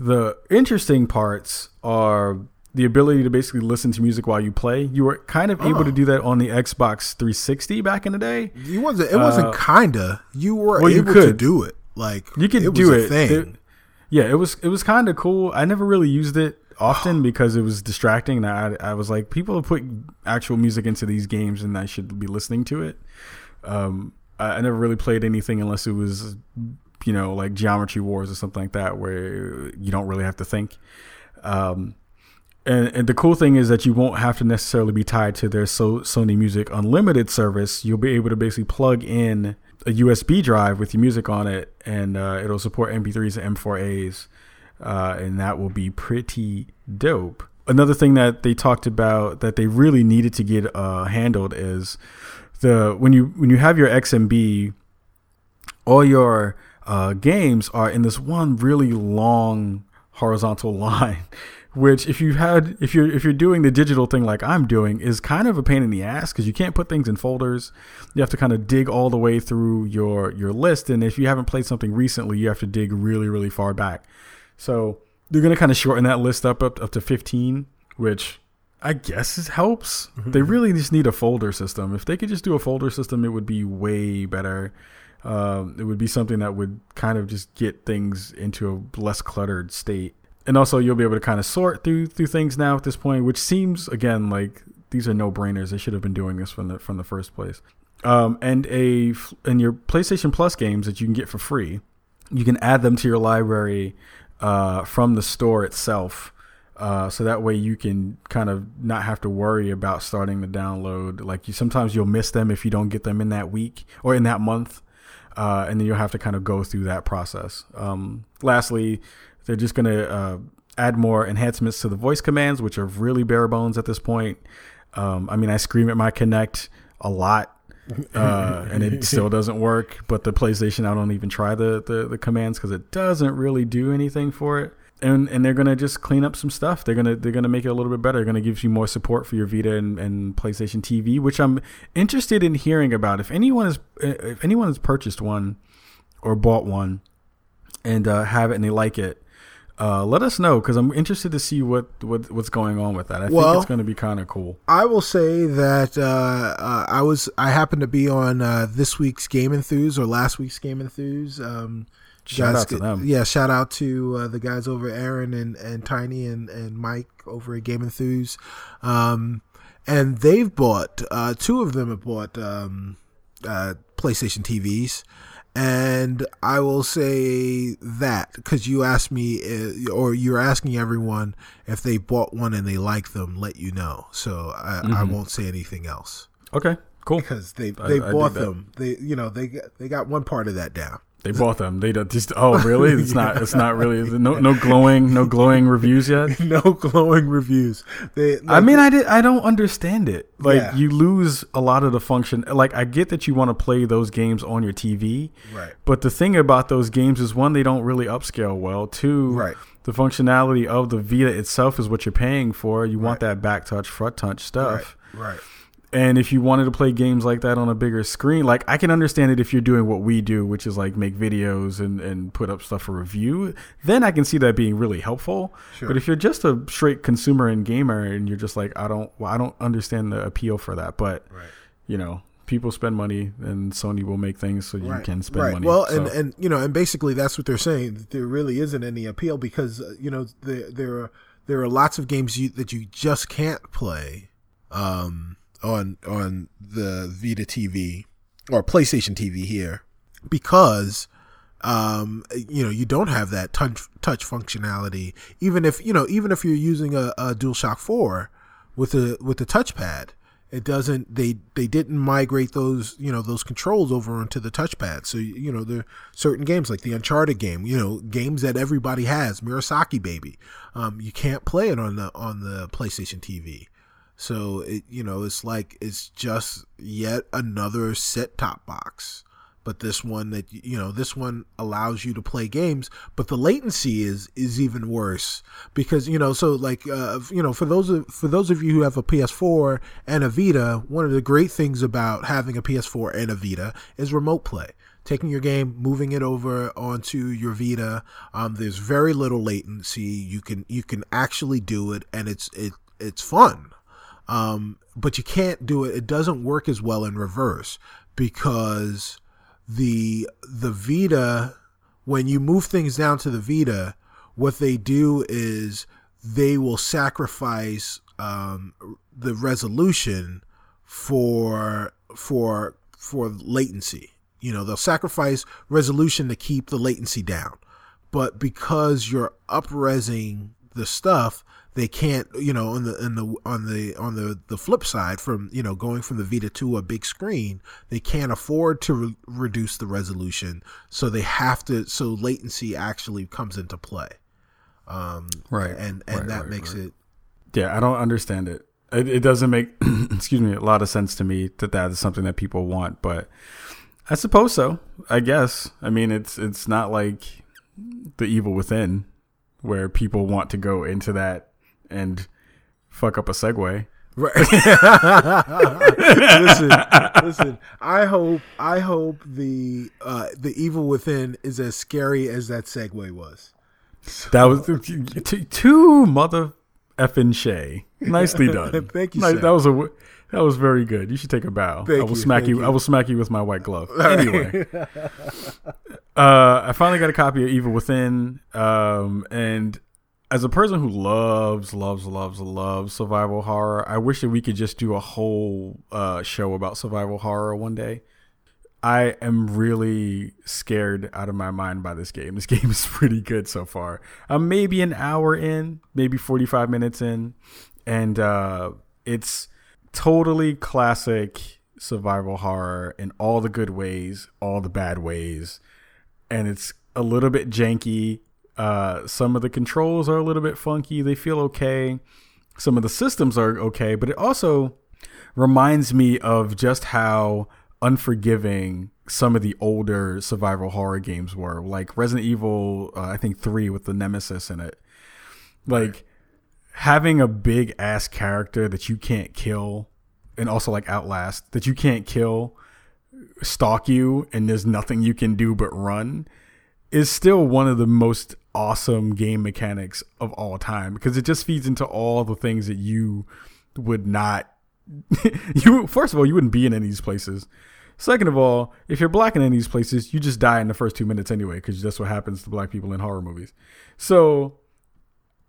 Speaker 1: The interesting parts are the ability to basically listen to music while you play. You were kind of oh. able to do that on the Xbox 360 back in the day.
Speaker 2: You wasn't. It wasn't uh, kinda. You were well, able you could. to do it. Like
Speaker 1: you could
Speaker 2: it
Speaker 1: do it. it. Yeah, it was. It was kind of cool. I never really used it often because it was distracting. I I was like, people put actual music into these games, and I should be listening to it. Um, I, I never really played anything unless it was you know, like Geometry Wars or something like that, where you don't really have to think. Um, and, and the cool thing is that you won't have to necessarily be tied to their so- Sony Music Unlimited service. You'll be able to basically plug in a USB drive with your music on it, and uh, it'll support MP3s and M4As, uh, and that will be pretty dope. Another thing that they talked about that they really needed to get uh, handled is the when you when you have your XMB, all your uh, games are in this one really long horizontal line which if you've had if you're if you're doing the digital thing like I'm doing is kind of a pain in the ass because you can't put things in folders. You have to kind of dig all the way through your your list, and if you haven't played something recently, you have to dig really really far back. So they're gonna kind of shorten that list up up, up to 15, which I guess it helps. Mm-hmm. They really just need a folder system. If they could just do a folder system, it would be way better. Um, it would be something that would kind of just get things into a less cluttered state and also you'll be able to kind of sort through through things now at this point, which seems again like these are no brainers. They should have been doing this from the from the first place. Um, and a and your PlayStation Plus games that you can get for free, you can add them to your library uh, from the store itself. Uh, so that way you can kind of not have to worry about starting the download. Like you, sometimes you'll miss them if you don't get them in that week or in that month, uh, and then you'll have to kind of go through that process. Um, lastly, they're just going to uh, add more enhancements to the voice commands, which are really bare bones at this point. Um, I mean, I scream at my Kinect a lot, uh, and it still doesn't work. But the PlayStation, I don't even try the the, the commands because it doesn't really do anything for it. And and they're gonna just clean up some stuff. They're gonna they're gonna make it a little bit better. They're gonna give you more support for your Vita and, and PlayStation TV, which I'm interested in hearing about. If anyone has if anyone has purchased one or bought one and uh, have it and they like it, uh, let us know because I'm interested to see what, what what's going on with that. I well, think it's going to be kind of cool.
Speaker 2: I will say that uh, uh, I was I happened to be on uh, this week's Game Enthuse or last week's Game Enthuse. Um,
Speaker 1: shout guys, out to them.
Speaker 2: Yeah, shout out to uh, the guys over Aaron and, and Tiny and, and Mike over at Game Enthuse. Um, and they've bought uh, two of them have bought um, PlayStation TVs. And I will say that because you asked me, uh, or you're asking everyone if they bought one and they like them, let you know. So I, mm-hmm. I won't say anything else.
Speaker 1: Okay, cool.
Speaker 2: Because they they I, bought I them. They you know they they got one part of that down.
Speaker 1: They bought them. They just oh really? It's not. It's not really. No no glowing no glowing reviews yet.
Speaker 2: no glowing reviews.
Speaker 1: They. Like, I mean, I did. I don't understand it. Like yeah. you lose a lot of the function. Like I get that you want to play those games on your TV.
Speaker 2: Right.
Speaker 1: But the thing about those games is one, they don't really upscale well. Two.
Speaker 2: Right.
Speaker 1: The functionality of the Vita itself is what you're paying for. You right. want that back touch, front touch stuff.
Speaker 2: Right. right.
Speaker 1: And if you wanted to play games like that on a bigger screen, like I can understand it if you're doing what we do, which is like make videos and, and put up stuff for review, then I can see that being really helpful. Sure. But if you're just a straight consumer and gamer and you're just like, I don't, well, I don't understand the appeal for that. But, right. you know, people spend money and Sony will make things so you right. can spend right. money.
Speaker 2: Well, so. and, and, you know, and basically that's what they're saying. There really isn't any appeal because, uh, you know, there, there are, there are lots of games you, that you just can't play. Um, on on the Vita TV or PlayStation TV here because um, you know you don't have that touch touch functionality. Even if you know even if you're using a, a DualShock 4 with the with the touchpad it doesn't they they didn't migrate those you know those controls over onto the touchpad. So you know there are certain games like the uncharted game you know games that everybody has murasaki baby. Um, you can't play it on the on the playstation tv so it you know it's like it's just yet another set top box. But this one that you know this one allows you to play games, but the latency is is even worse because you know so like uh, you know for those of for those of you who have a PS4 and a Vita, one of the great things about having a PS4 and a Vita is remote play taking your game, moving it over onto your Vita. Um, there's very little latency. You can you can actually do it, and it's it it's fun. Um, but you can't do it. It doesn't work as well in reverse because the the Vita, when you move things down to the Vita, what they do is they will sacrifice um, the resolution for for for latency. You know, they'll sacrifice resolution to keep the latency down. But because you're upresing the stuff, they can't you know on the in the on the on the the flip side from you know going from the Vita to a big screen they can't afford to re- reduce the resolution. So they have to so latency actually comes into play. Um,
Speaker 1: right.
Speaker 2: and and
Speaker 1: right,
Speaker 2: that
Speaker 1: right,
Speaker 2: makes
Speaker 1: right.
Speaker 2: it
Speaker 1: yeah I don't understand it. It, it doesn't make excuse me a lot of sense to me that that is something that people want but I suppose so I guess. I mean it's it's not like the evil within where people want to go into that and fuck up a segue.
Speaker 2: Right. listen, listen. I hope I hope the uh, the evil within is as scary as that segue was.
Speaker 1: That was two mother effing Shay. Nicely done.
Speaker 2: Thank you.
Speaker 1: Nice, that was a that was very good. You should take a bow.
Speaker 2: Thank
Speaker 1: I will
Speaker 2: you,
Speaker 1: smack you,
Speaker 2: thank
Speaker 1: I will smack you with my white glove. Anyway, uh, I finally got a copy of Evil Within, um, and as a person who loves, loves, loves, loves survival horror, I wish that we could just do a whole uh, show about survival horror one day. I am really scared out of my mind by this game. This game is pretty good so far. I'm maybe an hour in, maybe 45 minutes in, and uh, it's totally classic survival horror in all the good ways, all the bad ways, and it's a little bit janky. Uh, some of the controls are a little bit funky. They feel okay. Some of the systems are okay, but it also reminds me of just how unforgiving some of the older survival horror games were, like Resident Evil, uh, I think three with the Nemesis in it. Like having a big ass character that you can't kill, and also like Outlast that you can't kill, stalk you, and there's nothing you can do but run, is still one of the most awesome game mechanics of all time because it just feeds into all the things that you would not you first of all you wouldn't be in any of these places. Second of all if you're black in any of these places you just die in the first two minutes anyway because that's what happens to black people in horror movies. So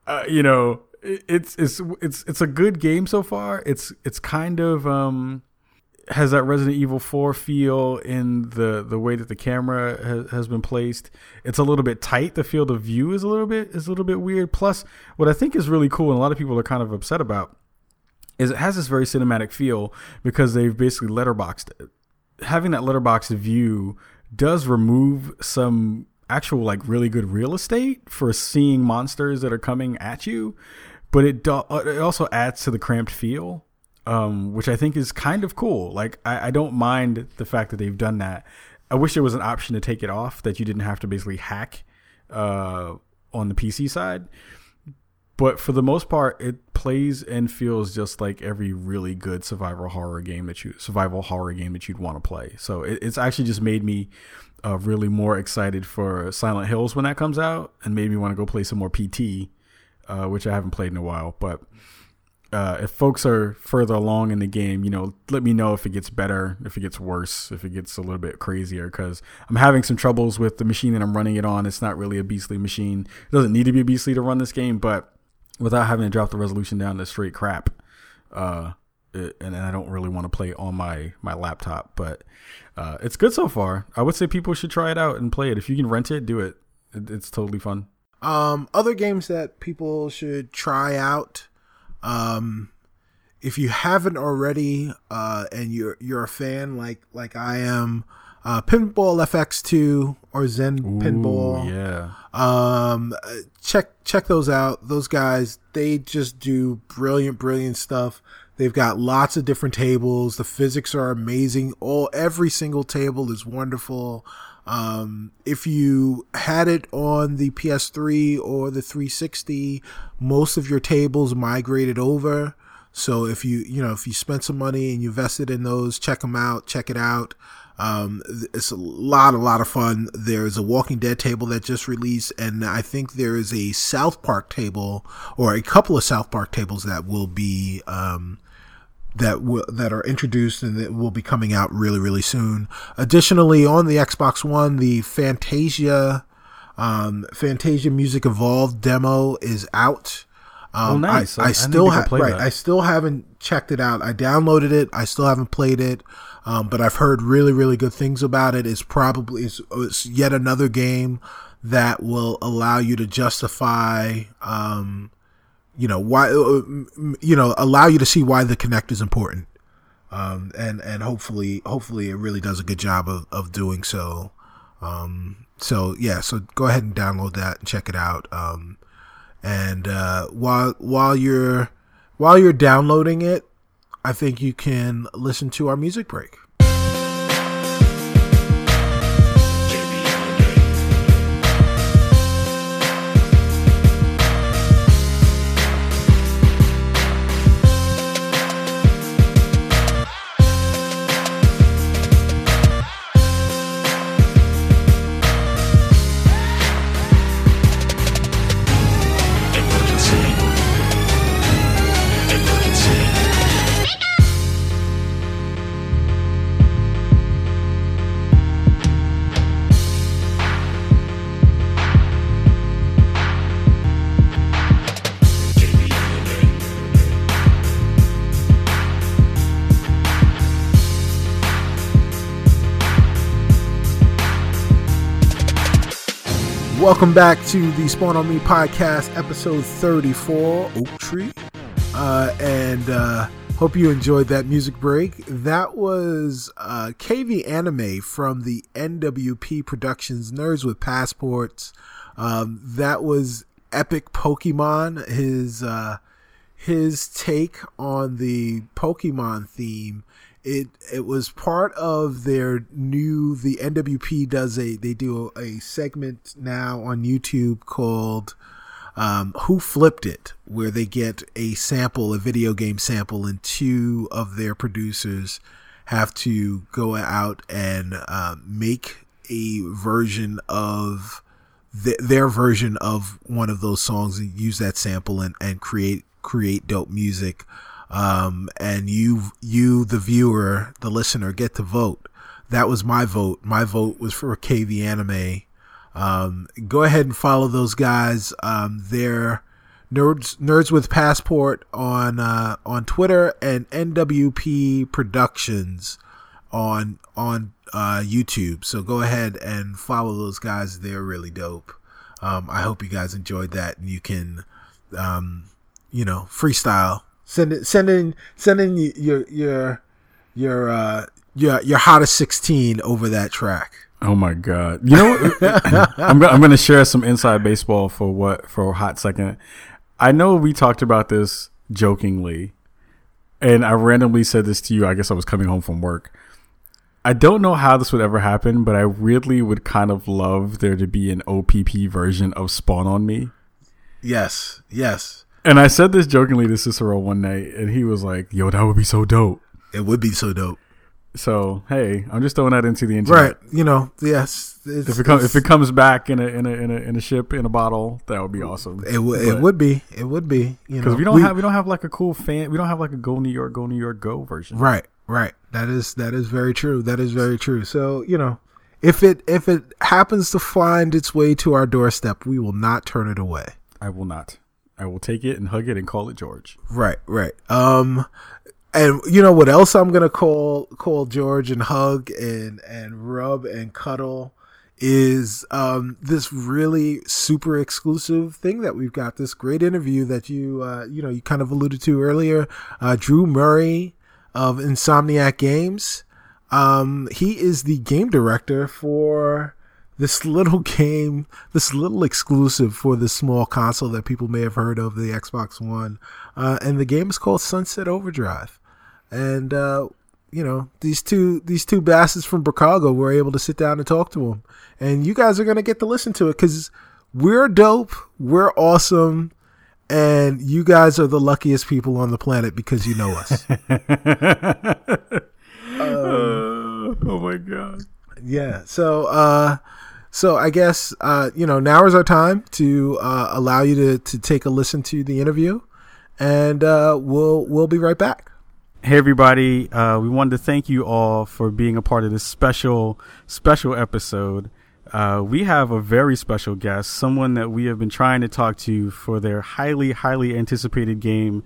Speaker 1: uh, you know it, it's it's it's it's a good game so far. It's it's kind of um has that Resident Evil 4 feel in the the way that the camera has, has been placed. It's a little bit tight. The field of view is a little bit is a little bit weird. Plus, what I think is really cool and a lot of people are kind of upset about is it has this very cinematic feel because they've basically letterboxed it. Having that letterboxed view does remove some actual like really good real estate for seeing monsters that are coming at you, but it do- it also adds to the cramped feel um, which I think is kind of cool. Like, I, I don't mind the fact that they've done that. I wish there was an option to take it off that you didn't have to basically hack uh, on the PC side. But for the most part, it plays and feels just like every really good survival horror game that you survival horror game that you'd want to play. So it, it's actually just made me uh, really more excited for Silent Hills when that comes out, and made me want to go play some more PT, uh, which I haven't played in a while. But uh, if folks are further along in the game, you know, let me know if it gets better, if it gets worse, if it gets a little bit crazier, because I'm having some troubles with the machine that I'm running it on. It's not really a beastly machine. It doesn't need to be a beastly to run this game, but without having to drop the resolution down to straight crap, uh, it, and I don't really want to play on my my laptop, but uh, it's good so far. I would say people should try it out and play it. If you can rent it, do it. it it's totally fun.
Speaker 2: Um, other games that people should try out. Um, if you haven't already, uh, and you're you're a fan like like I am, uh, Pinball FX2 or Zen Pinball.
Speaker 1: Yeah.
Speaker 2: Um, check check those out. Those guys, they just do brilliant, brilliant stuff. They've got lots of different tables. The physics are amazing. All every single table is wonderful. Um, if you had it on the PS3 or the 360, most of your tables migrated over. So if you you know if you spent some money and you invested in those, check them out. Check it out. Um, it's a lot, a lot of fun. There's a Walking Dead table that just released, and I think there is a South Park table or a couple of South Park tables that will be um, that will that are introduced and that will be coming out really, really soon. Additionally, on the Xbox One, the Fantasia um, Fantasia Music Evolved demo is out. Um,
Speaker 1: Oh, nice. I-
Speaker 2: I,
Speaker 1: I
Speaker 2: still have right.
Speaker 1: that.
Speaker 2: I still haven't checked it out. I downloaded it. I still haven't played it, um, but I've heard really, really good things about it. It's probably it's, it's yet another game that will allow you to justify, um, you know, why, uh, you know, allow you to see why the Kinect is important, um, and and hopefully, hopefully, it really does a good job of of doing so. Um, so yeah, so go ahead and download that and check it out. Um, and uh, while while you're while you're downloading it, I think you can listen to our music break. Welcome back to the Spawn on Me podcast, episode 34, Oak Tree. Uh, and uh, hope you enjoyed that music break. That was uh, KV Anime from the NWP Productions Nerds with Passports. Um, that was Epic Pokemon, his uh, his take on the Pokemon theme it it was part of their new the NWP does a they do a, segment now on YouTube called um, Who Flipped It? Where they get a sample a video game sample and two of their producers have to go out and uh, make a version of th- their version of one of those songs and use that sample and, and create create dope music um, and you you the viewer the listener get to vote. That was my vote. My vote was for kv anime. Um, go ahead and follow those guys. Um, they're nerds nerds with passport on uh, on twitter and nwp productions on on uh, youtube. So go ahead and follow those guys. They're really dope. Um, i hope you guys enjoyed that and you can um, you know freestyle Send it, send in, send in your your your uh, your your hottest sixteen over that track.
Speaker 1: Oh my god! You know, I'm I'm going to share some inside baseball for what for a hot second. I know we talked about this jokingly, and I randomly said this to you. I guess I was coming home from work. I don't know how this would ever happen, but I really would kind of love there to be an OPP version of Spawn on Me.
Speaker 2: Yes, yes.
Speaker 1: And I said this jokingly to Cicero one night, and he was like, "Yo, that would be so dope."
Speaker 2: It would be so dope.
Speaker 1: So hey, I'm just throwing that into the internet.
Speaker 2: Right. You know, yes.
Speaker 1: If it comes if it comes back in a in a in a in a ship in a bottle, that would be awesome.
Speaker 2: It would it would be it would be you know
Speaker 1: because we don't we, have we don't have like a cool fan we don't have like a Go New York Go New York Go version.
Speaker 2: Right. Right. That is that is very true. That is very true. So you know, if it if it happens to find its way to our doorstep, we will not turn it away.
Speaker 1: I will not. I will take it and hug it and call it George.
Speaker 2: Right, right. Um, and you know what else I'm gonna call call George and hug and and rub and cuddle is um this really super exclusive thing that we've got this great interview that you uh you know you kind of alluded to earlier uh Drew Murray of Insomniac Games um he is the game director for this little game, this little exclusive for this small console that people may have heard of, the Xbox One. Uh, and the game is called Sunset Overdrive. And, uh, you know, these two these two bastards from Chicago were able to sit down and talk to him. And you guys are going to get to listen to it because we're dope, we're awesome, and you guys are the luckiest people on the planet because you know us.
Speaker 1: um, oh my god.
Speaker 2: Yeah. So, uh, so I guess uh, you know now is our time to uh, allow you to, to take a listen to the interview, and uh, we'll we'll be right back.
Speaker 1: Hey everybody, uh, we wanted to thank you all for being a part of this special special episode. Uh, we have a very special guest, someone that we have been trying to talk to for their highly highly anticipated game,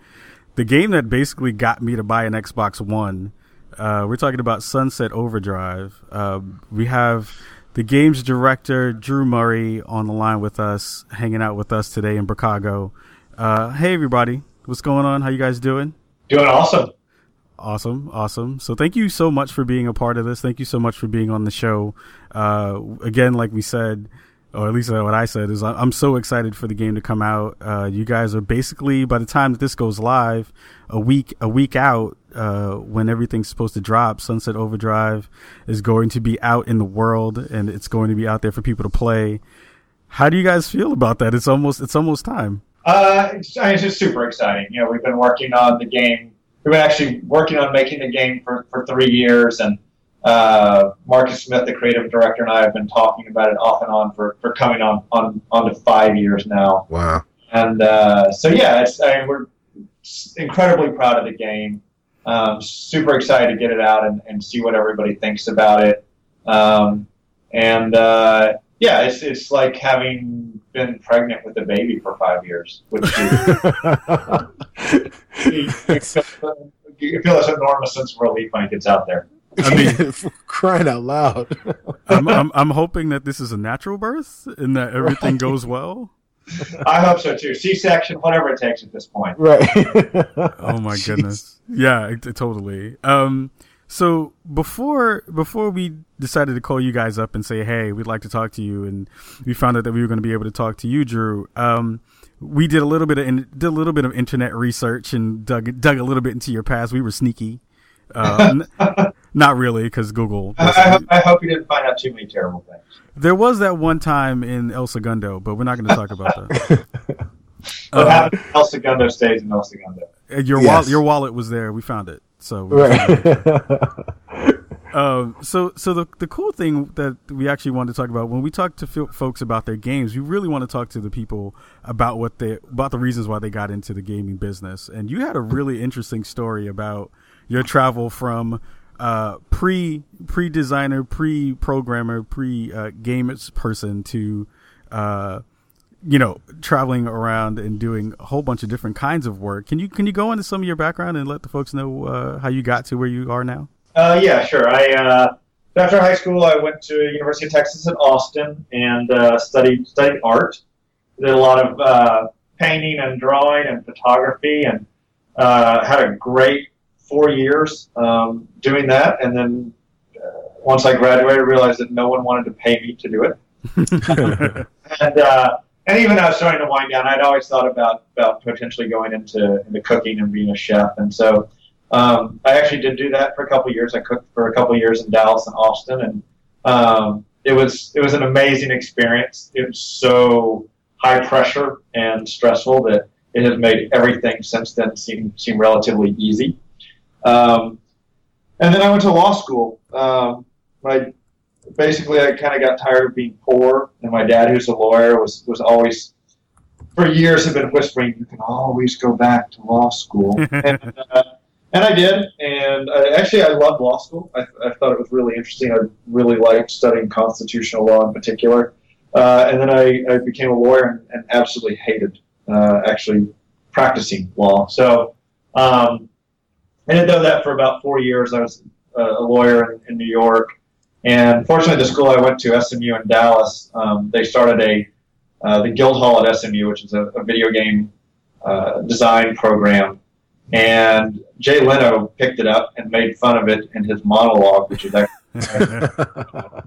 Speaker 1: the game that basically got me to buy an Xbox One. Uh, we're talking about Sunset Overdrive. we have the games director Drew Murray on the line with us, hanging out with us today in Chicago. Uh, hey everybody, what's going on? How you guys doing?
Speaker 4: Doing awesome.
Speaker 1: Awesome, awesome. So thank you so much for being a part of this. Thank you so much for being on the show. Uh, again, like we said, or at least what I said is I'm so excited for the game to come out. Uh, you guys are basically by the time that this goes live, a week a week out uh, when everything's supposed to drop. Sunset Overdrive is going to be out in the world and it's going to be out there for people to play. How do you guys feel about that? It's almost it's almost time.
Speaker 4: Uh, it's, I mean, it's just super exciting. You know, we've been working on the game. We've been actually working on making the game for, for three years, and uh, Marcus Smith, the creative director, and I have been talking about it off and on for, for coming on, on on to five years now.
Speaker 2: Wow.
Speaker 4: And uh, so yeah, it's I mean, we're incredibly proud of the game. Um, super excited to get it out and, and see what everybody thinks about it. Um, and uh, yeah, it's it's like having been pregnant with a baby for five years, which you, you, feel, you feel this enormous sense of relief when it gets out there.
Speaker 1: I mean,
Speaker 2: crying out loud.
Speaker 1: I'm, I'm, I'm hoping that this is a natural birth and that everything right. goes well.
Speaker 4: I hope so too. C-section, whatever it takes at this point.
Speaker 2: Right.
Speaker 1: oh my Jeez. goodness. Yeah, it, it, totally. Um, so before before we decided to call you guys up and say, hey, we'd like to talk to you, and we found out that we were going to be able to talk to you, Drew. Um, we did a little bit of did a little bit of internet research and dug dug a little bit into your past. We were sneaky. N- not really, because Google.
Speaker 4: I, I, hope, I, hope you didn't find out too many terrible things.
Speaker 1: There was that one time in El Segundo, but we're not going to talk about that.
Speaker 4: what uh, happened? El Segundo stays in El Segundo.
Speaker 1: Your yes. wallet, your wallet was there. We found it. So right. um, so so the the cool thing that we actually wanted to talk about when we talk to f- folks about their games, we really want to talk to the people about what they about the reasons why they got into the gaming business. And you had a really interesting story about your travel from uh, pre pre designer, pre programmer, pre uh, gamers person to uh, you know, traveling around and doing a whole bunch of different kinds of work. Can you can you go into some of your background and let the folks know uh, how you got to where you are now?
Speaker 4: Uh, yeah, sure. I uh, after high school, I went to University of Texas at Austin and uh, studied studied art. Did a lot of uh, painting and drawing and photography, and uh, had a great four years um, doing that. And then once I graduated, I realized that no one wanted to pay me to do it. and and even I was starting to wind down, I'd always thought about about potentially going into into cooking and being a chef. And so um, I actually did do that for a couple years. I cooked for a couple years in Dallas and Austin, and um, it was it was an amazing experience. It was so high pressure and stressful that it has made everything since then seem seem relatively easy. Um, and then I went to law school. Um, my basically, I kind of got tired of being poor, and my dad, who's a lawyer, was was always for years had been whispering, "You can always go back to law school," and, uh, and I did. And I, actually, I loved law school. I, I thought it was really interesting. I really liked studying constitutional law in particular. Uh, and then I, I, became a lawyer and, and absolutely hated uh, actually practicing law. So um, I did that for about four years. I was uh, a lawyer in, in New York. And fortunately, the school I went to, SMU in Dallas, um, they started a uh, the Guildhall at SMU, which is a, a video game uh, design program. And Jay Leno picked it up and made fun of it in his monologue, which is actually.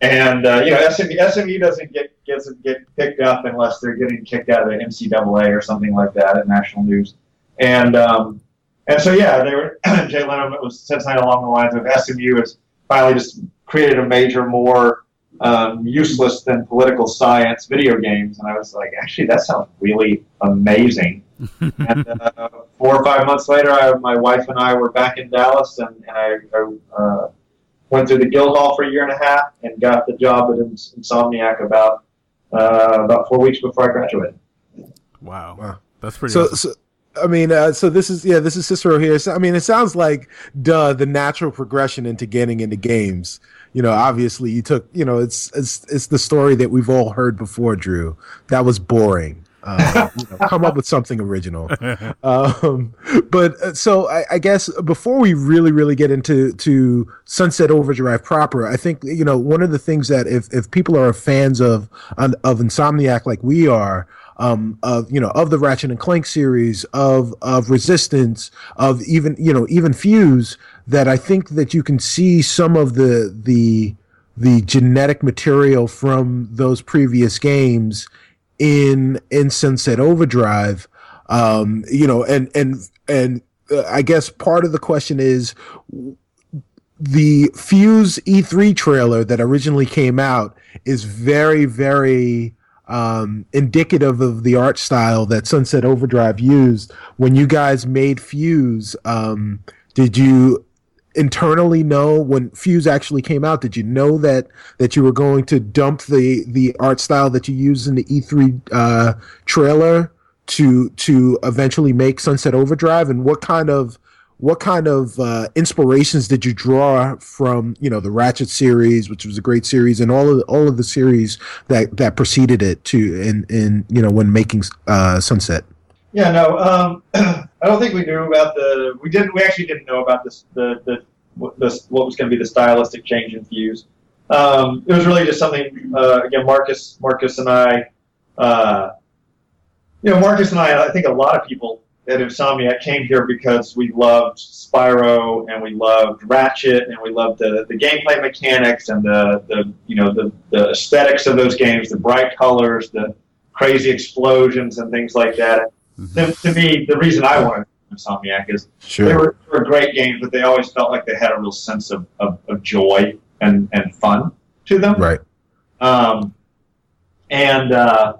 Speaker 4: and uh, you know, SMU, SMU doesn't get gets get picked up unless they're getting kicked out of the NCAA or something like that at national news. And um, and so yeah, they were Jay Leno was said something along the lines of SMU is finally just created a major, more um, useless than political science video games. And I was like, actually, that sounds really amazing. and uh, four or five months later, I, my wife and I were back in Dallas, and, and I, I uh, went through the Guildhall for a year and a half and got the job at Insomniac about uh, about four weeks before I graduated.
Speaker 1: Wow, wow. that's pretty.
Speaker 2: So,
Speaker 1: awesome.
Speaker 2: so I mean, uh, so this is yeah, this is Cicero here. So, I mean, it sounds like duh, the natural progression into getting into games you know, obviously you took, you know, it's it's it's the story that we've all heard before, Drew. That was boring. Uh, you know, come up with something original. Um, but uh, so I, I, guess before we really, really get into to Sunset Overdrive proper, I think you know one of the things that if if people are fans of of Insomniac like we are, um, of you know of the Ratchet and Clank series, of of Resistance, of even you know even Fuse, that I think that you can see some of the the the genetic material from those previous games in in Sunset Overdrive. Um, you know, and and and uh, I guess part of the question is the Fuse E3 trailer that originally came out is very very um, indicative of the art style that Sunset Overdrive used when you guys made Fuse. Um, did you internally know when Fuse actually came out? Did you know that that you were going to dump the the art style that you used in the E3 uh, trailer to to eventually make Sunset Overdrive? And what kind of what kind of uh, inspirations did you draw from you know the Ratchet series, which was a great series, and all of the, all of the series that that preceded it to in in you know when making uh, Sunset?
Speaker 4: Yeah, no, um, I don't think we knew about the. We didn't. We actually didn't know about this the the what, was going to be the stylistic change in Fuse. Um, it was really just something. Uh, again, Marcus, Marcus and I. Uh, you know, Marcus and I. I think a lot of people at Insomniac came here because we loved Spyro and we loved Ratchet and we loved the, the gameplay mechanics and the, the you know the, the aesthetics of those games, the bright colors, the crazy explosions and things like that. To, to, me, the reason I wanted Insomniac is sure. they, were, they, were, great games, but they always felt like they had a real sense of, of, of joy and, and fun to them.
Speaker 5: Right.
Speaker 4: Um, and uh,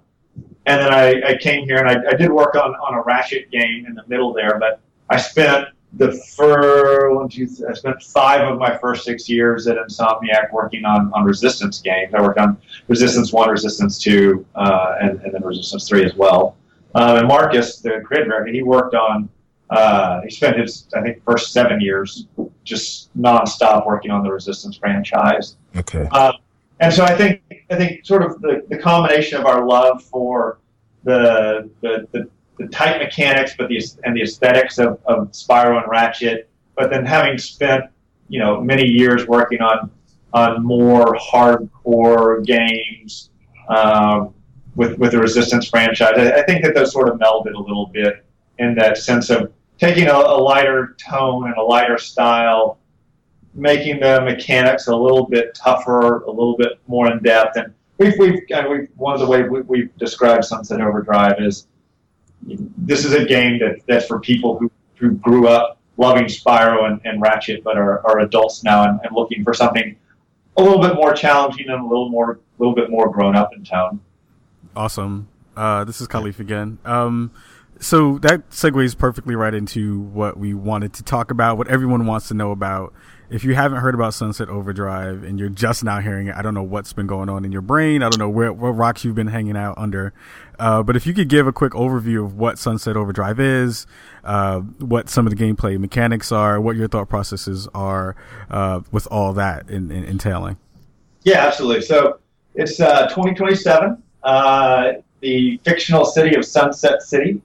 Speaker 4: and then I, I came here and I, I did work on, on a Ratchet game in the middle there, but I spent the first, I spent five of my first six years at Insomniac working on, on Resistance games. I worked on Resistance 1, Resistance 2, uh, and, and then Resistance 3 as well. Um, and Marcus, the creative director, he worked on, uh, he spent his, I think, first seven years just nonstop working on the Resistance franchise.
Speaker 5: Okay.
Speaker 4: Uh, and so I think I think sort of the, the combination of our love for the the, the, the tight mechanics, but the and the aesthetics of, of Spyro and Ratchet, but then having spent you know many years working on on more hardcore games um, with with the Resistance franchise, I, I, think that those sort of melded a little bit in that sense of taking a, a lighter tone and a lighter style making the mechanics a little bit tougher, a little bit more in depth. And we've, we've, and we've one of the ways we, have described Sunset Overdrive is this is a game that, that's for people who, who grew up loving Spyro and, and Ratchet, but are, are adults now and, and looking for something a little bit more challenging and a little more, a little bit more grown up in tone.
Speaker 1: Awesome. Uh, this is Kahlief again. Um, so that segues perfectly right into what we wanted to talk about, what everyone wants to know about if you haven't heard about Sunset Overdrive and you're just now hearing it, I don't know what's been going on in your brain. I don't know where what rocks you've been hanging out under. Uh, but if you could give a quick overview of what Sunset Overdrive is, uh, what some of the gameplay mechanics are, what your thought processes are uh, with all that in, in, entailing.
Speaker 4: Yeah, absolutely. So it's uh, 2027, uh, the fictional city of Sunset City.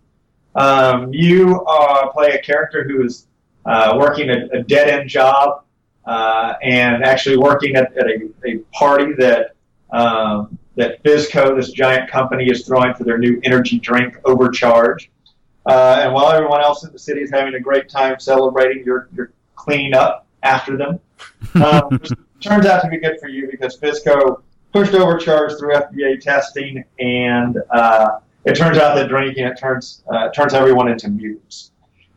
Speaker 4: Um, you uh, play a character who is working a, a dead end job uh, and actually working at, at a, a, party that um, that FizzCo, this giant company, is throwing for their new energy drink Overcharge. Uh, and while everyone else in the city is having a great time celebrating, you're you're cleaning up after them. Um, turns out to be good for you because FizzCo pushed Overcharge through FDA testing, and uh, it turns out that drinking it turns uh, turns everyone into mutants.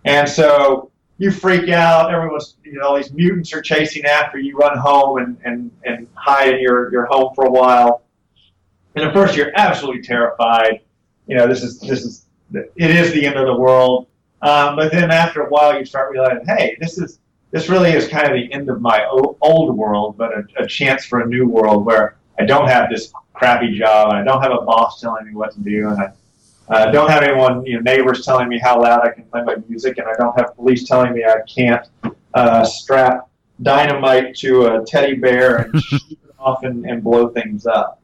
Speaker 4: And so you freak out. Everyone's, you know, all these mutants are chasing after you. Run home and, and, and hide in your, your home for a while. And at first, you're absolutely terrified. You know, this is this is it is the end of the world. Um, but then after a while, you start realizing, hey, this is this really is kind of the end of my old world, but a, a chance for a new world where I don't have this crappy job and I don't have a boss telling me what to do, and I uh, don't have anyone, you know, neighbors telling me how loud I can play my music, and I don't have police telling me I can't uh, strap dynamite to a teddy bear and shoot it off and, and, blow things up.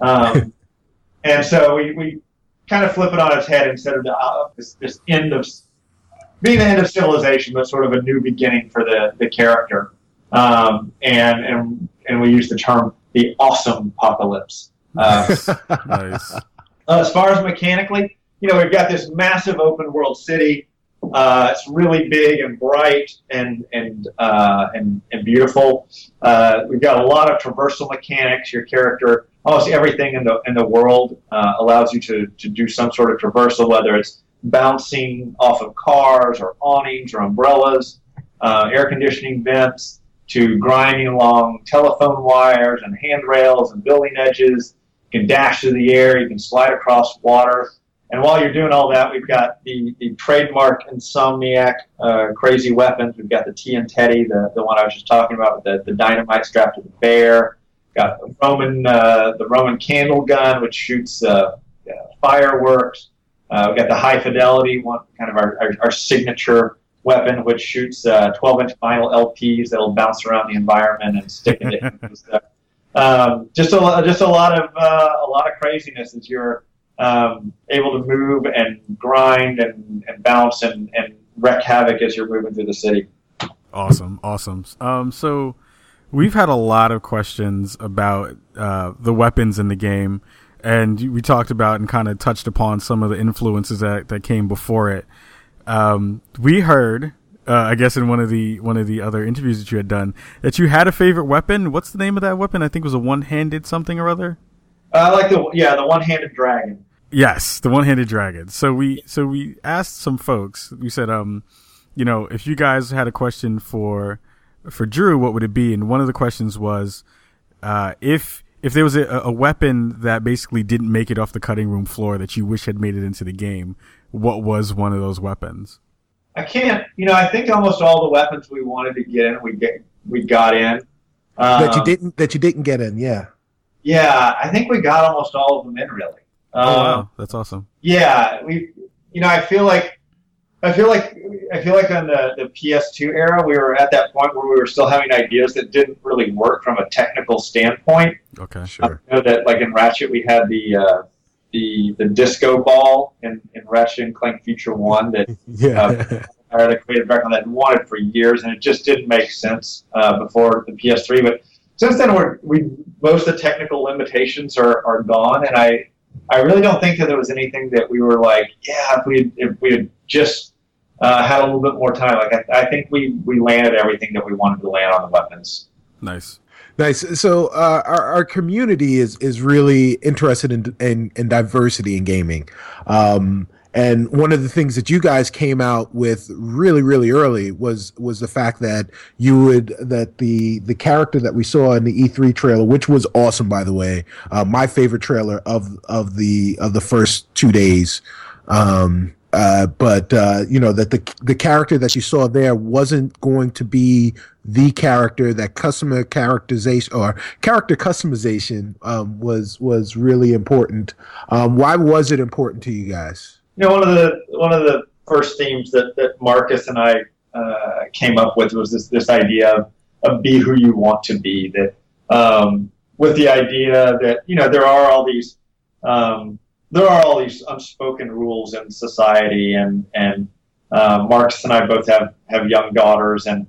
Speaker 4: Um, and so we, we kind of flip it on its head instead of the, uh, this, this end of being the end of civilization, but sort of a new beginning for the, the character. Um, and, and, and we use the term the awesome apocalypse. Uh, nice. As far as mechanically, you know, we've got this massive open world city. Uh, it's really big and bright and and uh, and, and beautiful. Uh, we've got a lot of traversal mechanics. Your character, almost everything in the in the world uh, allows you to to do some sort of traversal, whether it's bouncing off of cars or awnings or umbrellas, uh, air conditioning vents, to grinding along telephone wires and handrails and building edges you can dash through the air, you can slide across water. And while you're doing all that, we've got the, the trademark Insomniac uh, crazy weapons. We've got the TNTeddy, the, the one I was just talking about, with the, the dynamite strapped to the bear. Got the Roman uh, the Roman candle gun, which shoots uh, fireworks. Uh, we've got the high fidelity one, kind of our, our, our signature weapon, which shoots 12-inch uh, vinyl LPs that'll bounce around the environment and stick into um, just a just a lot of uh, a lot of craziness as you're um, able to move and grind and, and bounce and, and wreak havoc as you're moving through the city.
Speaker 1: Awesome, awesome. Um, so we've had a lot of questions about uh, the weapons in the game, and we talked about and kind of touched upon some of the influences that that came before it. Um, we heard, uh, I guess, in one of the one of the other interviews that you had done, that you had a favorite weapon. What's the name of that weapon? I think it was a one-handed something or other.
Speaker 4: I like the yeah the one-handed dragon.
Speaker 1: Yes, the one-handed dragon. So we so we asked some folks. We said, um, you know, if you guys had a question for for Drew, what would it be? And one of the questions was, uh, if if there was a, a weapon that basically didn't make it off the cutting room floor that you wish had made it into the game, what was one of those weapons?
Speaker 4: I can't. You know, I think almost all the weapons we wanted to get in, we get we got in. Um,
Speaker 2: that you didn't that you didn't get in, yeah.
Speaker 4: Yeah, I think we got almost all of them in really.
Speaker 1: Oh
Speaker 4: Um,
Speaker 1: wow, that's awesome.
Speaker 4: Yeah, we. You know, I feel like, I feel like, I feel like on the the PS2 era, we were at that point where we were still having ideas that didn't really work from a technical standpoint.
Speaker 1: Okay,
Speaker 2: Sure.
Speaker 4: I know that, like in Ratchet, we had the uh, the the disco ball in, in Ratchet and Clank Future One that
Speaker 2: Yeah.
Speaker 4: or the creative director that wanted for years, and it just didn't make sense uh, before the PS3. But since then, we're, we most of the technical limitations are, are gone, and I I really don't think that there was anything that we were like, yeah, if we if we had just uh, had a little bit more time, like I, I think we we landed everything that we wanted to land on the weapons.
Speaker 1: nice.
Speaker 2: Nice. So uh, our our community is is really interested in in, in diversity in gaming, um, and one of the things that you guys came out with really really early was was the fact that you would that the the character that we saw in the E3 trailer, which was awesome by the way, uh, my favorite trailer of of the of the first two days. Um, uh, but uh, you know that the the character that you saw there wasn't going to be the character that customer characterization or character customization um, was was really important. Um, why was it important to you guys?
Speaker 4: You know, one of the one of the first themes that, that Marcus and I uh, came up with was this this idea of, of be who you want to be. That um, with the idea that you know there are all these um, there are all these unspoken rules in society, and and uh, Marcus and I both have have young daughters, and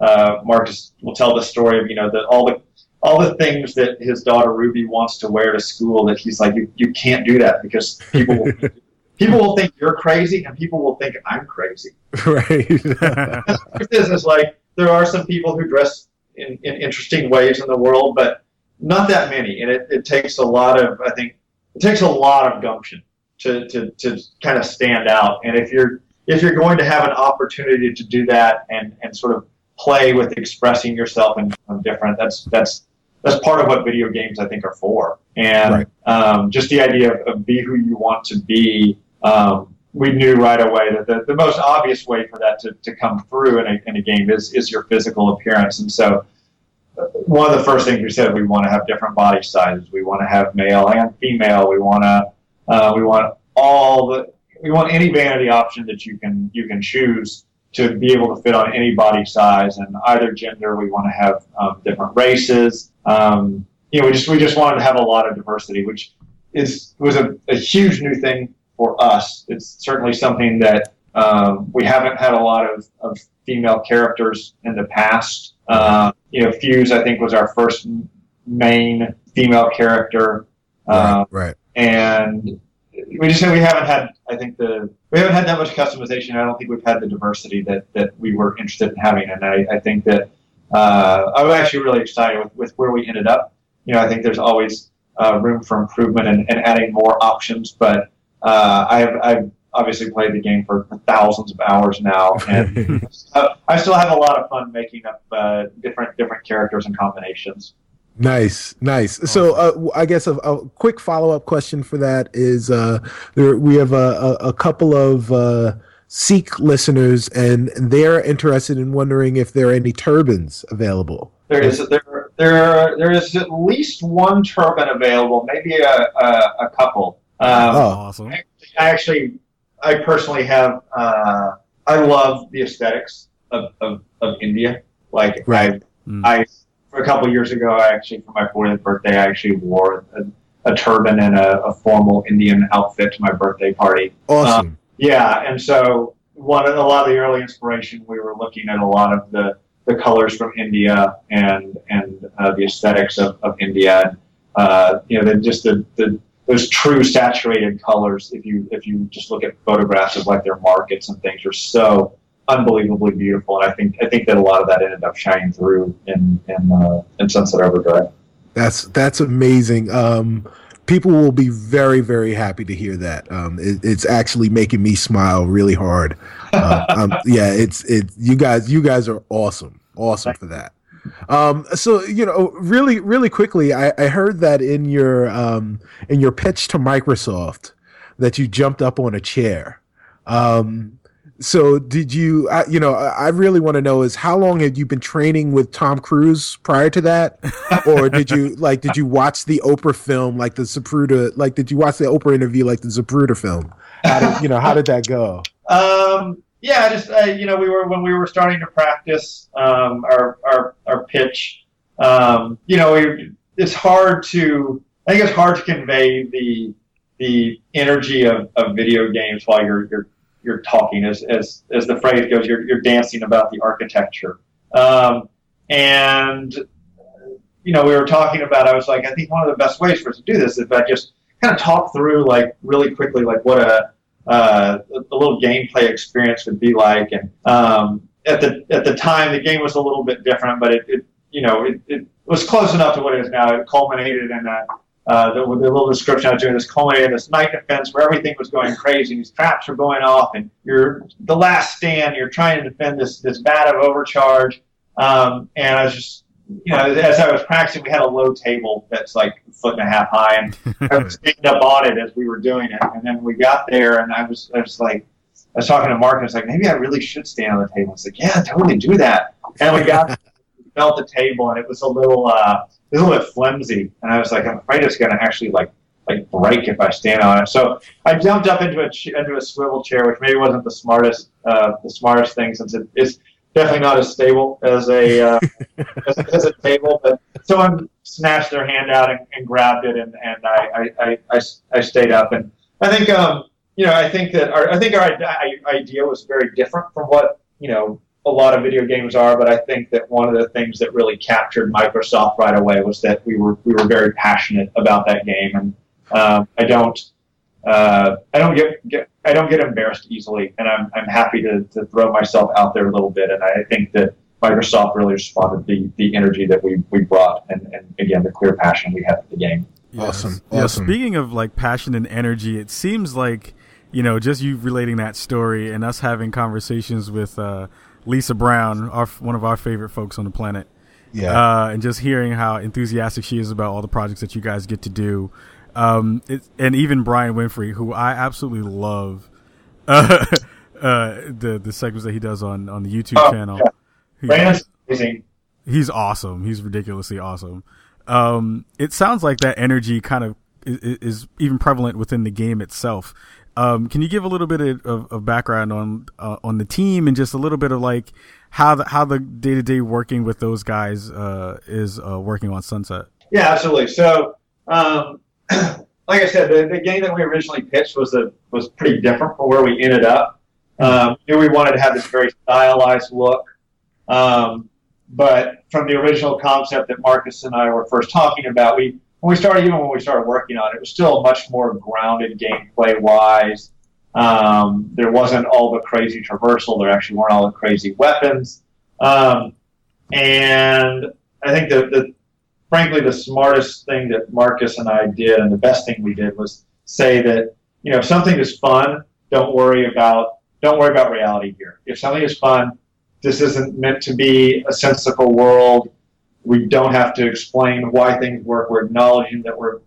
Speaker 4: uh, Marcus will tell the story of you know the all the all the things that his daughter Ruby wants to wear to school that he's like you, you can't do that because people will, people will think you're crazy and people will think I'm crazy.
Speaker 2: right.
Speaker 4: The is, is like there are some people who dress in, in interesting ways in the world, but not that many, and it, it takes a lot of I think it takes a lot of gumption to, to, to kind of stand out. And if you're if you're going to have an opportunity to do that and, and sort of play with expressing yourself and become different, that's that's that's part of what video games I think are for. And
Speaker 2: Right.
Speaker 4: um, just the idea of, of be who you want to be. Um, we knew right away that the, the most obvious way for that to, to come through in a, in a game is, is your physical appearance. And so one of the first things we said we want to have different body sizes. We want to have male and female. We want to uh, we want all the we want any vanity option that you can you can choose to be able to fit on any body size and either gender. We want to have um, different races. Um, you know, we just we just wanted to have a lot of diversity, which is was a, a huge new thing for us. It's certainly something that um, we haven't had a lot of, of female characters in the past. Uh, you know, Fuse I think was our first main female character, uh,
Speaker 2: right.
Speaker 4: and we just we haven't had I think the we haven't had that much customization. I don't think we've had the diversity that that we were interested in having, and I, I think that uh, I'm actually really excited with, with where we ended up. You know, I think there's always uh, room for improvement and, and adding more options, but uh, I've, I've obviously played the game for thousands of hours now, and uh, I still have a lot of fun making up uh, different different characters and combinations.
Speaker 2: Nice, nice. So, uh, I guess a, a quick follow up question for that is: uh, there, we have a, a, a couple of uh, Sikh listeners, and they're interested in wondering if there are any turbans available.
Speaker 4: There is there there there is at least one turban available, maybe a a, a couple. Um,
Speaker 2: Oh.
Speaker 1: awesome.
Speaker 4: I actually, I personally have. Uh, I love the aesthetics of, of, of India. Like
Speaker 2: Right.
Speaker 1: Mm.
Speaker 4: I, I for a couple years ago, I actually for my 40th birthday, I actually wore a, a turban and a, a formal Indian outfit to my birthday party.
Speaker 2: Awesome.
Speaker 4: Yeah, and so one a lot of the early inspiration we were were looking at a lot of the, the colors from India and and uh, the aesthetics of, of India. Uh, you know, then just the, the those true saturated colors. If you if you just look at photographs of like their markets and things, are so unbelievably beautiful. And I think I think that a lot of that ended up shining through in in, uh, in Sunset Overdrive.
Speaker 2: That's that's amazing. Um, people will be very very happy to hear that. Um, it, it's actually making me smile really hard. Uh, um, yeah, it's it. You guys, you guys are awesome, awesome for that. Um, so you know, really, really quickly, I, I heard that in your um, in your pitch to Microsoft that you jumped up on a chair. Um, so did you? I, you know, I really want to know is how long had you been training with Tom Cruise prior to that, or did you like did you watch the Oprah film like the Zapruder? Like did you watch the Oprah interview like the Zapruder film? How did you know? How did that go?
Speaker 4: Um, yeah, just uh, you know, we were when we were starting to practice um, our, our our pitch. Um, you know, we, it's hard to. I think it's hard to convey the the energy of, of video games while you're you're you're talking, as as as the phrase goes, you're you're dancing about the architecture. Um, and you know, we were talking about. I was like, I think one of the best ways for us to do this is if I just kind of talk through, like, really quickly, like what a uh, a little gameplay experience would be like. And um, at the at the time, the game was a little bit different, but it, it you know it, it was close enough to what it is now. It culminated in a uh, the, the little description I was doing this culminated in this night defense where everything was going crazy. These traps were going off, and you're the last stand. You're trying to defend this this vat of overcharge. Um, and I was just, you know, as I was practicing, we had a low table that's like a foot and a half high, and I was standing up on it as we were doing it. And then we got there, and I was, I was like, I was talking to Mark, and I was like, maybe I really should stand on the table. I was like, yeah, totally do that. And we got felt the table, and it was a little. Uh, it was a little bit flimsy, and I was like, I'm afraid it's going to actually like like break if I stand on it. So I jumped up into a into a swivel chair, which maybe wasn't the smartest uh, the smartest thing since it is definitely not as stable as a uh, as, as, a table. But someone snatched their hand out and, and grabbed it, and and I, I, I, I stayed up, and I think um you know I think that our I think our idea was very different from what you know a lot of video games are, but I think that one of the things that really captured Microsoft right away was that we were we were very passionate about that game, and um, I don't uh, I don't get, get I don't get embarrassed easily, and I'm I'm happy to, to throw myself out there a little bit, and I think that Microsoft really responded the the energy that we we brought, and, and again the clear passion we had for the game.
Speaker 2: Yes. Awesome.
Speaker 1: Yeah.
Speaker 2: Awesome.
Speaker 1: Speaking of like passion and energy, it seems like you know just you relating that story and us having conversations with. Uh, Lisa Brown, our, one of our favorite folks on the planet.
Speaker 2: Yeah.
Speaker 1: Uh, and just hearing how enthusiastic she is about all the projects that you guys get to do. Um, it, and even Brian Winfrey, who I absolutely love, uh, uh, the the segments that he does on, on the YouTube oh, channel.
Speaker 4: Yeah. He's, amazing.
Speaker 1: He's awesome. He's ridiculously awesome. Um, it sounds like that energy kind of is, is, even prevalent within the game itself. Um, can you give a little bit of, of, of background on uh, on the team and just a little bit of like how the how the day to day working with those guys uh, is uh, working on Sunset?
Speaker 4: Yeah, absolutely. So, um, like I said, the, the, game that we originally pitched was a was pretty different from where we ended up. Um, knew we wanted to have this very stylized look, um, but from the original concept that Marcus and I were first talking about, we when we started, even when we started working on it, it was still much more grounded gameplay wise. Um, there wasn't all the crazy traversal. There actually weren't all the crazy weapons. Um, and I think that, the, frankly, the smartest thing that Marcus and I did, and the best thing we did, was say that you know if something is fun, don't worry about don't worry about reality here. If something is fun, this isn't meant to be a sensical world we don't have to explain why things work. We're acknowledging that we're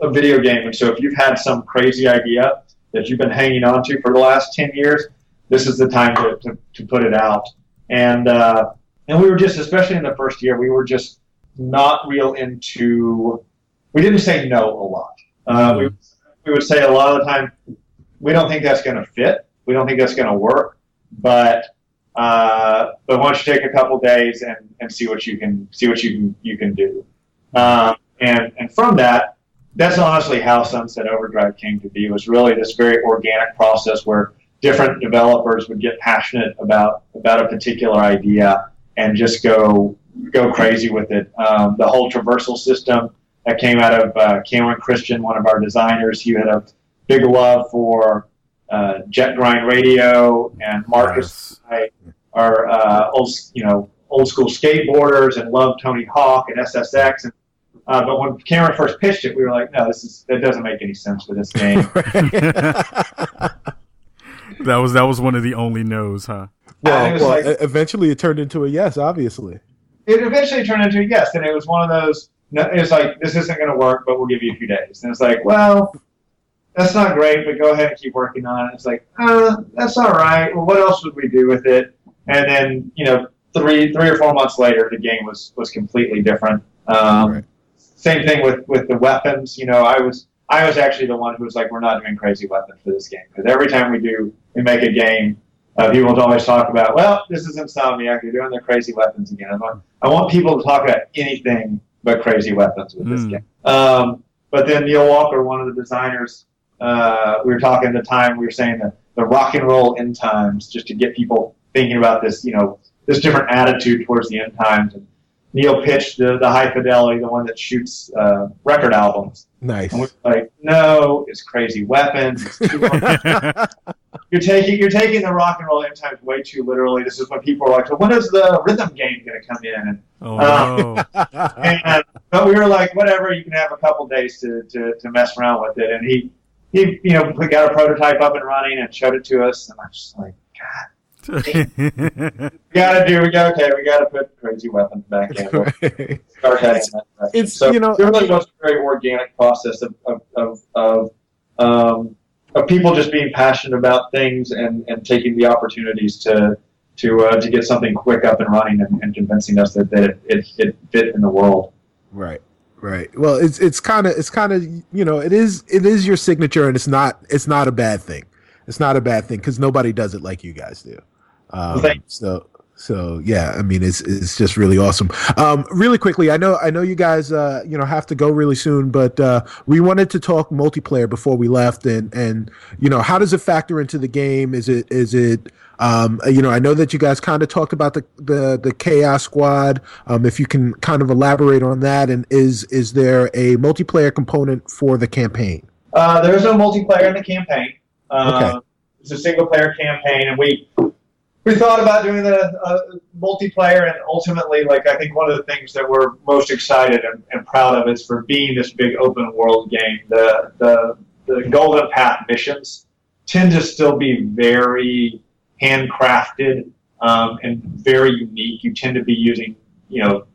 Speaker 4: a video game. And so if you've had some crazy idea that you've been hanging on to for the last 10 years, this is the time to, to, to put it out. And, uh, and we were just, especially in the first year, we were just not real into, we didn't say no a lot. Uh, we, we would say a lot of the time, we don't think that's going to fit. We don't think that's going to work. But uh, but why don't you take a couple days and, and see what you can see what you can you can do. Um, and and from that, that's honestly how Sunset Overdrive came to be. It was really this very organic process where different developers would get passionate about about a particular idea and just go go crazy with it. Um, the whole traversal system that came out of uh, Cameron Christian, one of our designers, he had a big love for uh, jet grind radio, and Marcus
Speaker 1: Yes.
Speaker 4: are uh, old, you know, old school skateboarders and love Tony Hawk and SSX. And, uh, but when Cameron first pitched it, we were like, no, this is that doesn't make any sense for this game.
Speaker 1: That was that was one of the only no's, huh?
Speaker 4: And
Speaker 2: well, well
Speaker 4: like-
Speaker 2: eventually it turned into a yes, obviously.
Speaker 4: It eventually turned into a yes, and it was one of those. No, it was like this isn't going to work, but we'll give you a few days. And it's like, well, that's not great, but go ahead and keep working on it. It's like, uh, that's all right. Well, what else would we do with it? And then you know, three three or four months later, the game was was completely different. Um,
Speaker 2: Right.
Speaker 4: Same thing with with the weapons. You know, I was I was actually the one who was like, we're not doing crazy weapons for this game because every time we do, we make a game. Uh, people always talk about, well, this is Insomniac. They're doing the crazy weapons again. I'm like, I want people to talk about anything but crazy weapons with this
Speaker 1: Mm.
Speaker 4: game. Um, but then Neil Walker, one of the designers, uh, we were talking at the time, we were saying that the rock and roll end times, just to get people thinking about this, you know, this different attitude towards the end times. And Neil pitched the, the high fidelity, the one that shoots uh, record albums.
Speaker 2: Nice.
Speaker 4: And we're like, no, it's crazy weapons. It's you're taking you're taking the rock and roll end times way too literally. This is when people are like, so when is the rhythm game going to come in? And
Speaker 1: Oh no.
Speaker 4: and but we were like, whatever, you can have a couple days to, to, to mess around with it. And he he you know got a prototype up and running and showed it to us, and I'm just like, we got to do, we gotta okay, we got to put crazy weapons back in. We'll start heading that direction.
Speaker 2: It's,
Speaker 4: so
Speaker 2: you know,
Speaker 4: it really was a very organic process of of of, of um, of people just being passionate about things and, and taking the opportunities to to uh, to get something quick up and running and, and convincing us that, that it, it, it fit in the world.
Speaker 2: Right. Right. Well, it's it's kind of it's kind of you know it is it is your signature and it's not it's not a bad thing. It's not a bad thing because nobody does it like you guys do. Um, so so yeah, I mean it's it's just really awesome. Um, really quickly, I know I know you guys uh, you know have to go really soon, but uh, we wanted to talk multiplayer before we left, and and you know how does it factor into the game? Is it is it um, you know I know that you guys kind of talked about the the the chaos squad. Um, if you can kind of elaborate on that, and is is there a multiplayer component for the campaign?
Speaker 4: Uh, there is no multiplayer in the campaign. Uh,
Speaker 2: Okay.
Speaker 4: It's a single player campaign, and we we thought about doing the uh, multiplayer, and ultimately, like I think one of the things that we're most excited and, and proud of is for being this big open world game. The the the Golden Path missions tend to still be very handcrafted um, and very unique. You tend to be using you know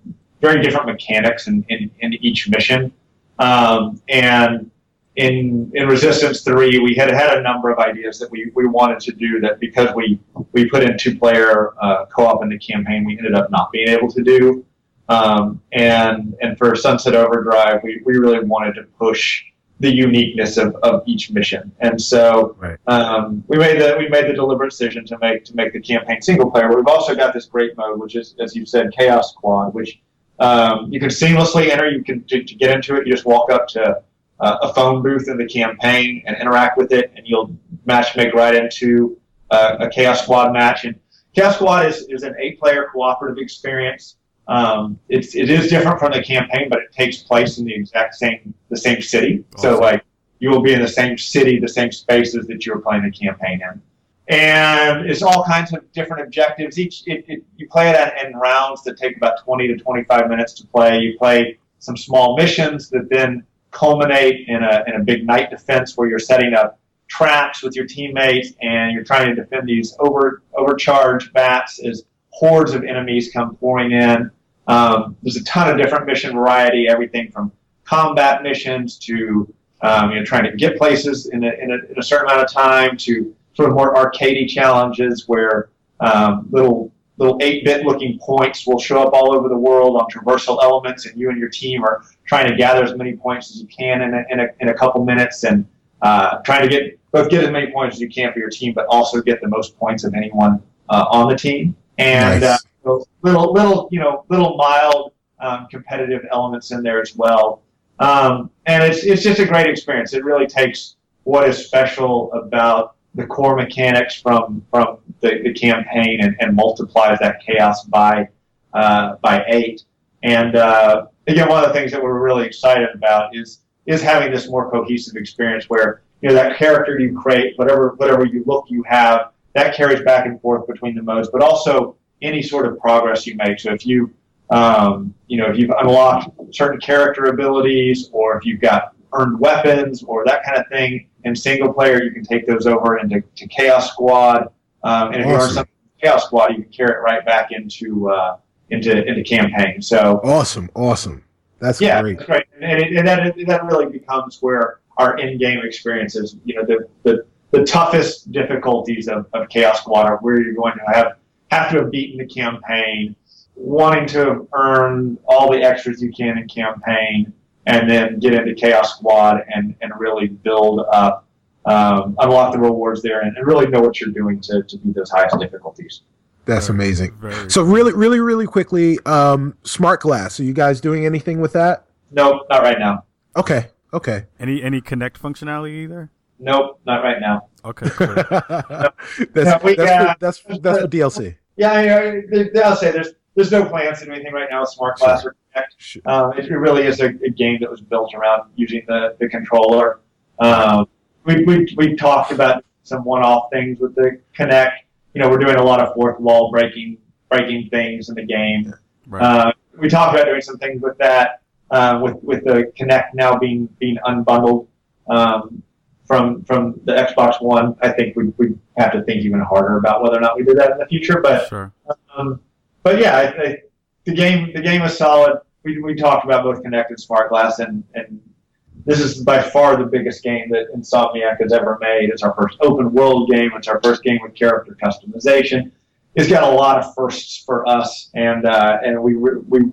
Speaker 4: very different mechanics in, in, in each mission, um, and in in Resistance Three, we had had a number of ideas that we, we wanted to do that because we we put in two player uh, co op in the campaign, we ended up not being able to do. Um, and and for Sunset Overdrive, we, we really wanted to push the uniqueness of, of each mission, and so
Speaker 2: Right.
Speaker 4: um, we made the we made the deliberate decision to make to make the campaign single player. We've also got this great mode, which is as you said, Chaos Squad, which um, you can seamlessly enter. You can to, to get into it. You just walk up to uh, a phone booth in the campaign and interact with it, and you'll match make right into uh, a Chaos Squad match. And Chaos Squad is, is an eight player cooperative experience. Um, it's it is different from the campaign, but it takes place in the exact same the same city. So like you will be in the same city, the same spaces that you were playing the campaign in. And it's all kinds of different objectives. Each it, it, you play it in rounds that take about 20 to 25 minutes to play. You play some small missions that then culminate in a, in a big night defense where you're setting up traps with your teammates and you're trying to defend these over overcharged bats as hordes of enemies come pouring in. Um, there's a ton of different mission variety, everything from combat missions to um, you know trying to get places in a, in, a, in a certain amount of time to sort of more arcadey challenges where um, little little 8-bit looking points will show up all over the world on traversal elements and you and your team are trying to gather as many points as you can in a, in a, in a couple minutes and uh, trying to get both get as many points as you can for your team but also get the most points of anyone uh, on the team. And
Speaker 2: Nice.
Speaker 4: uh, little little you know little mild um, competitive elements in there as well. Um, and it's it's just a great experience. It really takes what is special about the core mechanics from from the, the campaign and, and multiplies that chaos by uh, by eight. And uh, again, one of the things that we're really excited about is is having this more cohesive experience where you know that character you create, whatever whatever you look you have, that carries back and forth between the modes, but also any sort of progress you make. So if you um, you know if you've unlocked certain character abilities, or if you've got earned weapons or that kind of thing in single player, you can take those over into to Chaos Squad. Um, and if awesome. you earn something in Chaos Squad, you can carry it right back into uh, into into campaign. So
Speaker 2: awesome, awesome. That's
Speaker 4: yeah,
Speaker 2: great.
Speaker 4: That's right. And, it, and that that really becomes where our in-game experiences, you know, the the, the toughest difficulties of, of Chaos Squad are where you're going to have have to have beaten the campaign, wanting to earn all the extras you can in campaign, and then get into Chaos Squad and, and really build up, um, unlock the rewards there, and, and, really know what you're doing to, to beat those highest difficulties.
Speaker 2: That's very, amazing. Very so really, really, really quickly, um, smart glass. Are you guys doing anything with that?
Speaker 4: Nope, not right now.
Speaker 2: Okay. Okay.
Speaker 1: Any any Kinect functionality either?
Speaker 4: Nope, not right now.
Speaker 1: Okay. Cool.
Speaker 2: that's, we, that's, for, that's, for, that's for DLC.
Speaker 4: Yeah, I, I'll say there's there's no plans to do anything right now with Smart Glass sure. Um, it, really is a, a, game that was built around using the, the controller. Um, we, we, we talked about some one-off things with the Kinect you know, we're doing a lot of fourth wall breaking breaking things in the game. Right. Uh, we talked about doing some things with that, uh, with with the Kinect now being being unbundled um, from from the Xbox One. I think we we have to think even harder about whether or not we do that in the future. But
Speaker 1: sure.
Speaker 4: um, but yeah, I, I, the game the game is solid. We, we talked about both and Smart Glass, and and this is by far the biggest game that Insomniac has ever made. It's our first open world game. It's our first game with character customization. It's got a lot of firsts for us, and uh, and we we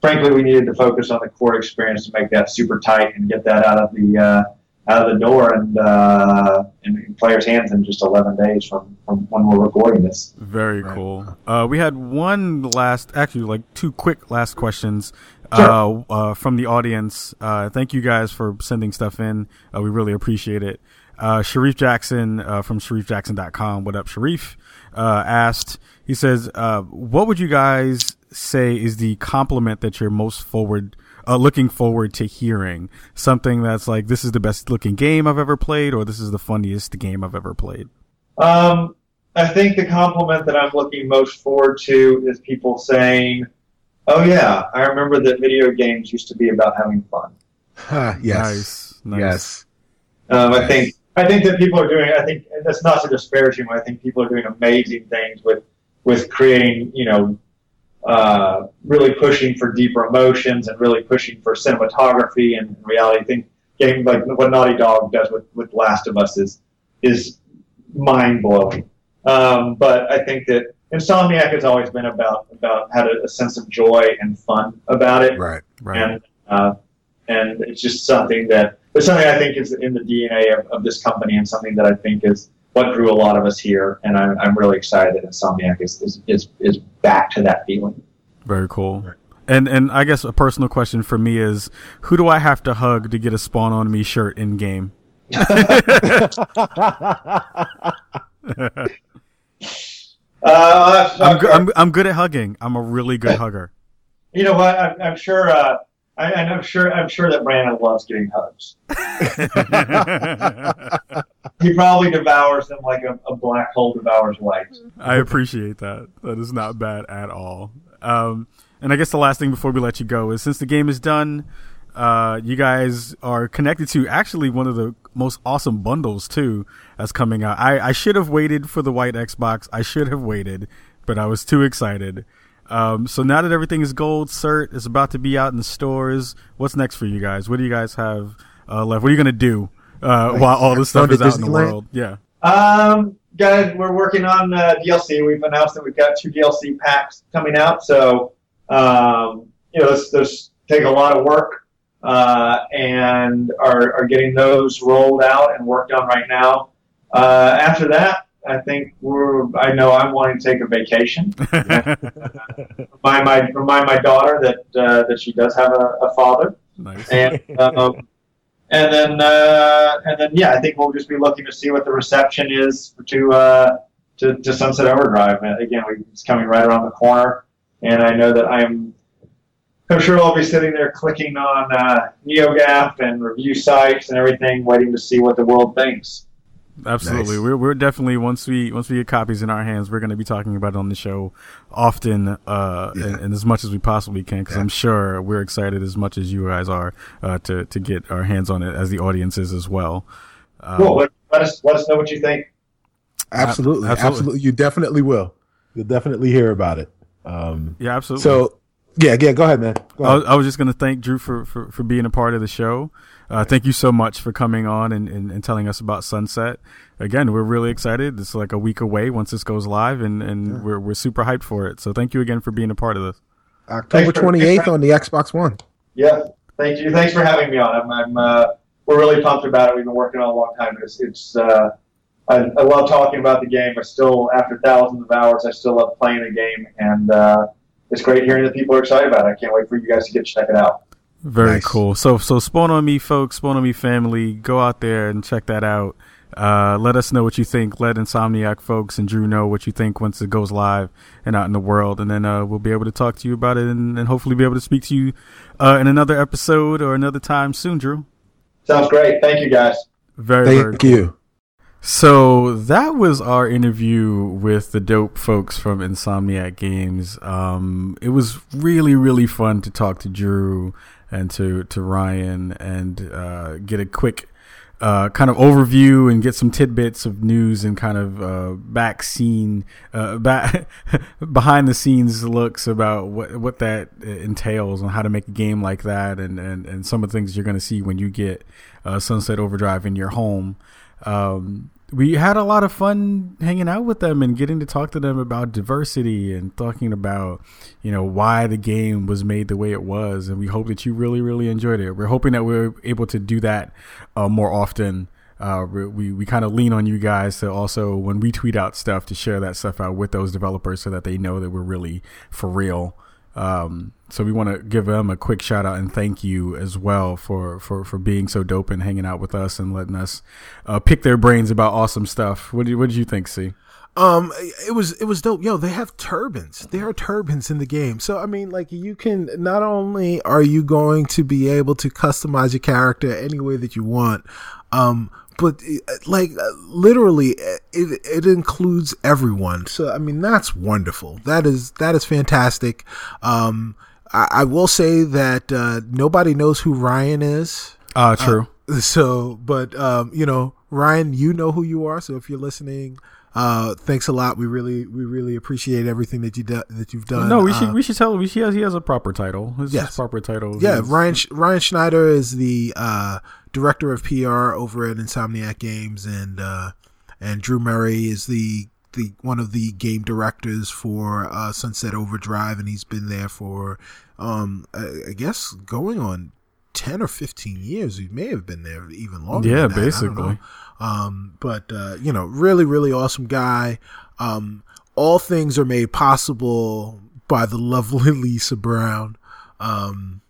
Speaker 4: frankly we needed to focus on the core experience to make that super tight and get that out of the uh, out of the door and uh, in players' hands in just 11 days from, from when we're recording this.
Speaker 1: Very cool. Uh, we had one last, actually, like two quick last questions uh, uh, from the audience. Uh, thank you guys for sending stuff in. Uh, we really appreciate it. Uh, Sharif Jackson uh, from SharifJackson.com. What up, Sharif? Uh, asked, he says, uh, what would you guys say is the compliment that you're most forward, uh, looking forward to hearing? Something that's like, this is the best looking game I've ever played, or this is the funniest game I've ever played?
Speaker 4: Um, I think the compliment that I'm looking most forward to is people saying, Oh yeah, I remember that video games used to be about having fun.
Speaker 2: yes, nice. nice. Yes.
Speaker 4: Um, I think I think that people are doing. I think that's not to disparage them. I think people are doing amazing things with with creating. You know, uh, really pushing for deeper emotions and really pushing for cinematography and reality. I think games like what Naughty Dog does with with Last of Us is is mind blowing. Um, but I think that Insomniac has always been about about had a, a sense of joy and fun about it.
Speaker 2: Right. Right.
Speaker 4: And uh, and it's just something that it's something I think is in the DNA of, of this company and something that I think is what drew a lot of us here. And I'm, I'm really excited that Insomniac is, is, is, is back to that feeling.
Speaker 1: Very cool. And and I guess a personal question for me is who do I have to hug to get a spawn on me shirt in game? Uh, I'm, good, I'm, I'm good at hugging. I'm a really good hugger.
Speaker 4: You know what? I'm, I'm sure. Uh, I, am sure. I'm sure that Brandon loves getting hugs. he probably devours them like a, a, black hole devours light.
Speaker 1: I appreciate that. That is not bad at all. Um, and I guess the last thing before we let you go is since the game is done, uh, you guys are connected to actually one of the most awesome bundles too that's coming out. I, I should have waited for the white Xbox. I should have waited, but I was too excited. Um, so now that everything is gold, CERT is about to be out in the stores. What's next for you guys? What do you guys have uh, left? What are you gonna do uh, while all this stuff is out in the world? Yeah.
Speaker 4: Um, guys, we're working on uh, DLC. We've announced that we've got two DLC packs coming out. So, um, you know, this, this take a lot of work uh, and are, are getting those rolled out and worked on right now. Uh, after that, I think we're. I know I'm wanting to take a vacation. remind my remind my daughter that uh, that she does have a, a father.
Speaker 1: Nice.
Speaker 4: And um, and then uh, and then yeah, I think we'll just be looking to see what the reception is to uh, to, to Sunset Overdrive. And again, it's coming right around the corner, and I know that I'm I'm sure I'll be sitting there clicking on uh, NeoGAF and review sites and everything, waiting to see what the world thinks.
Speaker 1: Absolutely, nice. we're we're definitely once we once we get copies in our hands, we're going to be talking about it on the show often uh, yeah. and, and, as much as we possibly can because yeah. I'm sure we're excited as much as you guys are uh, to to get our hands on it as the audience is as well.
Speaker 4: Um, cool. Let, let, us let us know what you think.
Speaker 5: Absolutely, absolutely, absolutely. You definitely will. You'll definitely hear about it. Um,
Speaker 1: yeah, absolutely.
Speaker 5: So yeah, yeah. Go ahead, man. Go ahead.
Speaker 1: I, was, I, was, just going to thank Drew for, for, for being a part of the show. Uh, thank you so much for coming on and, and, and, telling us about Sunset. Again, we're really excited. It's like a week away once this goes live, and, and yeah. we're we're super hyped for it. So thank you again for being a part of this.
Speaker 5: October twenty eighth on the Xbox One.
Speaker 4: Yeah, thank you. Thanks for having me on. I'm, I'm uh, we're really pumped about it. We've been working on it a long time. It's, it's uh, I, I, love talking about the game. I still, after thousands of hours, I still love playing the game, and uh, it's great hearing that people are excited about it. I can't wait for you guys to get to check it out.
Speaker 1: Very nice. cool. So so Spawn on Me folks, Spawn on Me family, go out there and check that out. Uh, let us know what you think. Let Insomniac folks and Drew know what you think once it goes live and out in the world, and then uh, we'll be able to talk to you about it and, and hopefully be able to speak to you uh, in another episode or another time soon, Drew.
Speaker 4: Sounds great. Thank you, guys.
Speaker 1: Very,
Speaker 5: Thank
Speaker 1: very
Speaker 5: cool. you.
Speaker 1: So that was our interview with the dope folks from Insomniac Games. Um, it was really, really fun to talk to Drew and to to Ryan and uh, get a quick uh, kind of overview and get some tidbits of news and kind of uh, back scene, uh, back behind the scenes looks about what what that entails and how to make a game like that and and, and some of the things you're going to see when you get uh, Sunset Overdrive in your home. Um, we had a lot of fun hanging out with them and getting to talk to them about diversity and talking about you know why the game was made the way it was. And we hope that you really really enjoyed it. We're hoping that we're able to do that uh, more often. Uh, we we kind of lean on you guys to also when we tweet out stuff to share that stuff out with those developers so that they know that we're really for real um, so we want to give them a quick shout out and thank you as well for, for, for being so dope and hanging out with us and letting us uh, pick their brains about awesome stuff. What did what did you think, C?
Speaker 2: Um, it was it was dope. Yo, they have turbans. There are turbans in the game. So I mean, like you can not only are you going to be able to customize your character any way that you want, um, but uh, like uh, literally uh, it, it includes everyone. So i mean that's wonderful. That is that is fantastic. Um i, I will say that uh nobody knows who ryan is.
Speaker 1: Uh true.
Speaker 2: Uh, so but um you know ryan you know who you are. So if you're listening uh, thanks a lot. We really, we really appreciate everything that you do, that you've done.
Speaker 1: No, we should, uh, we should tell. We, he has, he has a proper title. His, yes. proper title.
Speaker 2: Yeah, Ryan, Ryan Schneider is the uh, director of PR over at Insomniac Games, and uh, and Drew Murray is the the one of the game directors for uh, Sunset Overdrive, and he's been there for um, I, I, guess going on ten or fifteen years. He may have been there even longer.
Speaker 1: Yeah, basically.
Speaker 2: Um, but uh, you know, really, really awesome guy. Um, all things are made possible by the lovely Lisa Brown. Um,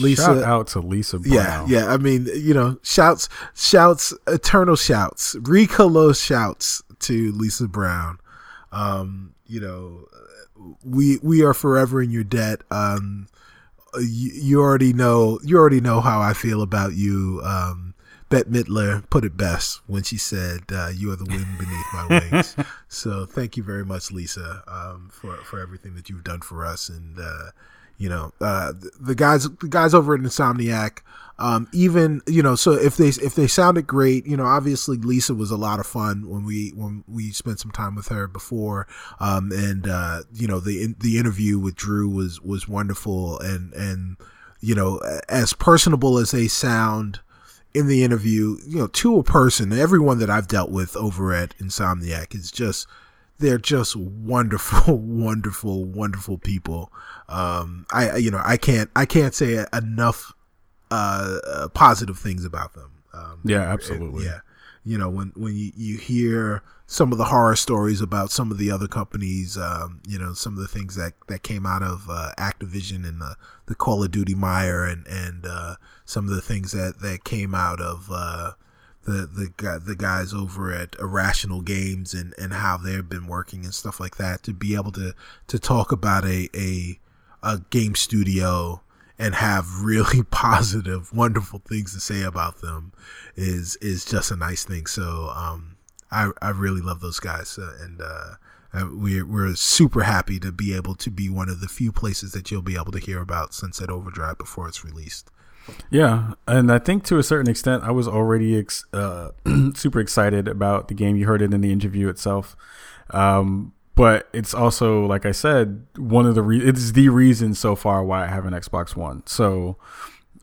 Speaker 1: Lisa, Shout out to Lisa Brown.
Speaker 2: Yeah, yeah. I mean, you know, shouts, shouts, eternal shouts, Ricolos shouts to Lisa Brown. Um, you know, we we are forever in your debt. Um, you, you already know, you already know how I feel about you. Um, Bette Midler put it best when she said, uh, "You are the wind beneath my wings." so, thank you very much, Lisa, um, for for everything that you've done for us, and uh, you know uh, the guys the guys over at Insomniac um, even you know so if they if they sounded great you know obviously Lisa was a lot of fun when we when we spent some time with her before um, and uh, you know the the interview with Drew was was wonderful and and you know as personable as they sound in the interview you know to a person everyone that I've dealt with over at Insomniac is just they're just wonderful, wonderful, wonderful people. Um, I, you know, I can't, I can't say enough uh, uh, positive things about them. Um,
Speaker 1: yeah, absolutely.
Speaker 2: Yeah, you know when when you, you hear some of the horror stories about some of the other companies um, you know some of the things that that came out of uh, Activision and the the Call of Duty mire and and uh, some of the things that that came out of uh, the the the guys over at Irrational Games and and how they've been working and stuff like that to be able to to talk about a a a game studio and have really positive, wonderful things to say about them is is just a nice thing. So um, I I really love those guys, uh, and uh, we're we're super happy to be able to be one of the few places that you'll be able to hear about Sunset Overdrive before it's released.
Speaker 1: Yeah, and I think to a certain extent, I was already ex- uh, super excited about the game. You heard it in the interview itself. Um, but it's also like I said, one of the re- it's the reason so far why I have an Xbox One. So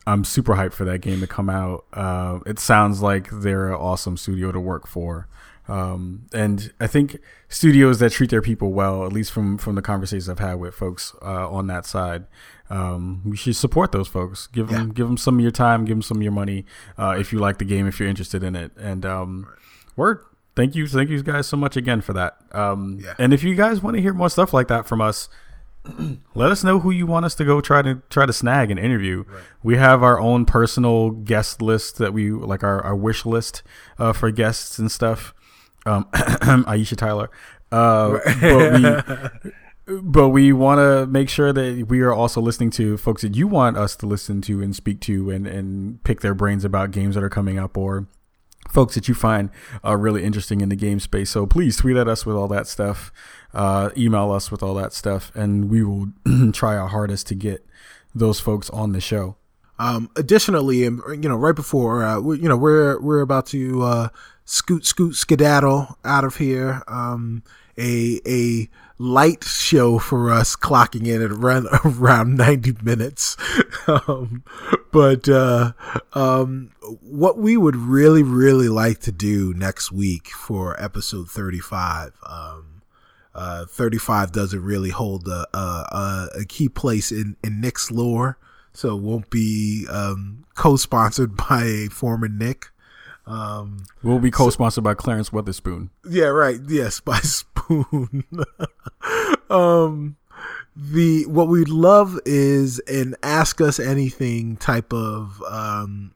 Speaker 1: I'm super hyped for that game to come out. Uh, it sounds like they're an awesome studio to work for. Um, and I think studios that treat their people well, at least from from the conversations I've had with folks uh, on that side, um, we should support those folks. Give them yeah. give them some of your time, give them some of your money uh, if you like the game, if you're interested in it. And um, word, thank you, thank you guys so much again for that. Um, yeah. And if you guys want to hear more stuff like that from us, let us know who you want us to go try to try to snag and interview. Right. We have our own personal guest list that we like our, our wish list uh, for guests and stuff. Um, Aisha Tyler, uh, but we. But we want to make sure that we are also listening to folks that you want us to listen to and speak to and, and pick their brains about games that are coming up or folks that you find are really interesting in the game space. So please tweet at us with all that stuff, uh, email us with all that stuff, and we will try our hardest to get those folks on the show.
Speaker 2: Um, additionally, you know, right before, uh, you know, we're we're about to uh, scoot, scoot, skedaddle out of here. Um, a a light show for us, clocking in at around around ninety minutes. um, but uh, um, what we would really, really like to do next week for episode thirty-five. Um, uh, 35 doesn't really hold a, a, a, key place in, in Knicks lore, so it won't be um, co-sponsored by a former Nick.
Speaker 1: Um, we'll be co-sponsored so, by Clarence Weatherspoon.
Speaker 2: Yeah, right. Yes, by Spoon. um, the what we'd love is an ask us anything type of um,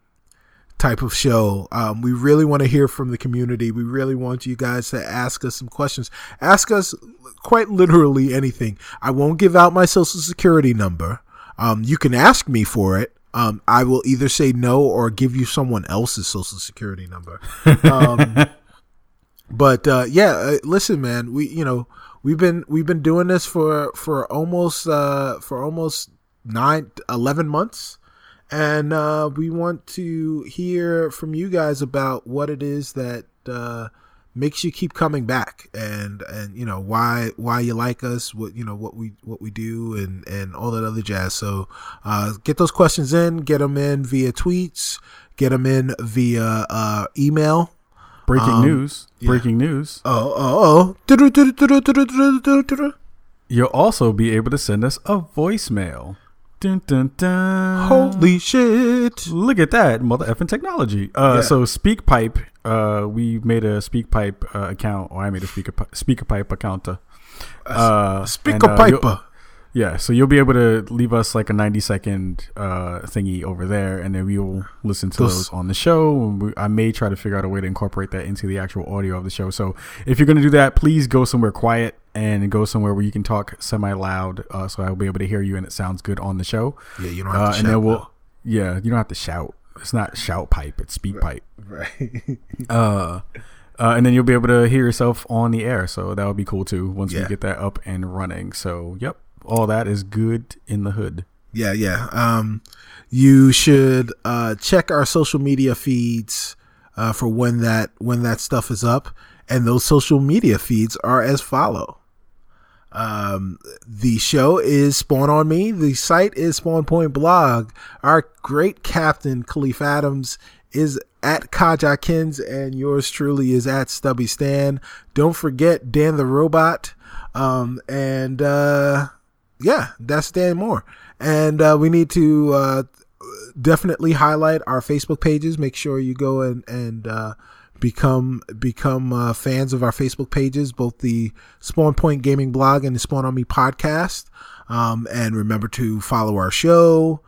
Speaker 2: type of show. Um, we really want to hear from the community. We really want you guys to ask us some questions. Ask us quite literally anything. I won't give out my social security number. Um, you can ask me for it um, I will either say no or give you someone else's social security number. But uh, yeah, uh, listen, man, we you know we've been we've been doing this for for almost uh, for almost nine 11 months. And uh, we want to hear from you guys about what it is that uh, makes you keep coming back and and you know why why you like us what you know what we what we do and and all that other jazz. So uh, get those questions in get them in via tweets get them in via uh, email
Speaker 1: breaking um, news yeah. breaking news
Speaker 2: oh oh oh
Speaker 1: you'll also be able to send us a voicemail Dun, dun, dun.
Speaker 2: Holy shit!
Speaker 1: Look at that, mother effing technology. Uh, yeah. So SpeakPipe, uh, we made a SpeakPipe uh, account, or I made a speaker SpeakerPipe account. Uh,
Speaker 2: SpeakerPipe.
Speaker 1: Uh, yeah, so you'll be able to leave us like a 90 second uh, thingy over there, and then we will listen to those, those on the show. We, I may try to figure out a way to incorporate that into the actual audio of the show. So if you're going to do that, please go somewhere quiet and go somewhere where you can talk semi loud, uh, so I'll be able to hear you and it sounds good on the show.
Speaker 2: Yeah, you don't have to uh, shout. And then we'll,
Speaker 1: yeah, you don't have to shout. It's not shout pipe; it's speak pipe. Right. uh, uh, and then you'll be able to hear yourself on the air, so that would be cool too once yeah. we get that up and running. So, yep, all that is good in the hood.
Speaker 2: Yeah, yeah. Um, you should uh, check our social media feeds uh, for when that when that stuff is up, and those social media feeds are as follow. Um, the show is Spawn on Me. The site is Spawn Point Blog. Our great captain Kahlief Adams is at Kajakins, and yours truly is at Stubby Stan. Don't forget Dan the Robot. Um, and uh, yeah, that's Dan Moore. And uh, we need to uh, definitely highlight our Facebook pages. Make sure you go and and uh, become become uh, fans of our Facebook pages, both the Spawn Point Gaming blog and the Spawn on Me podcast. Um, and remember to follow our show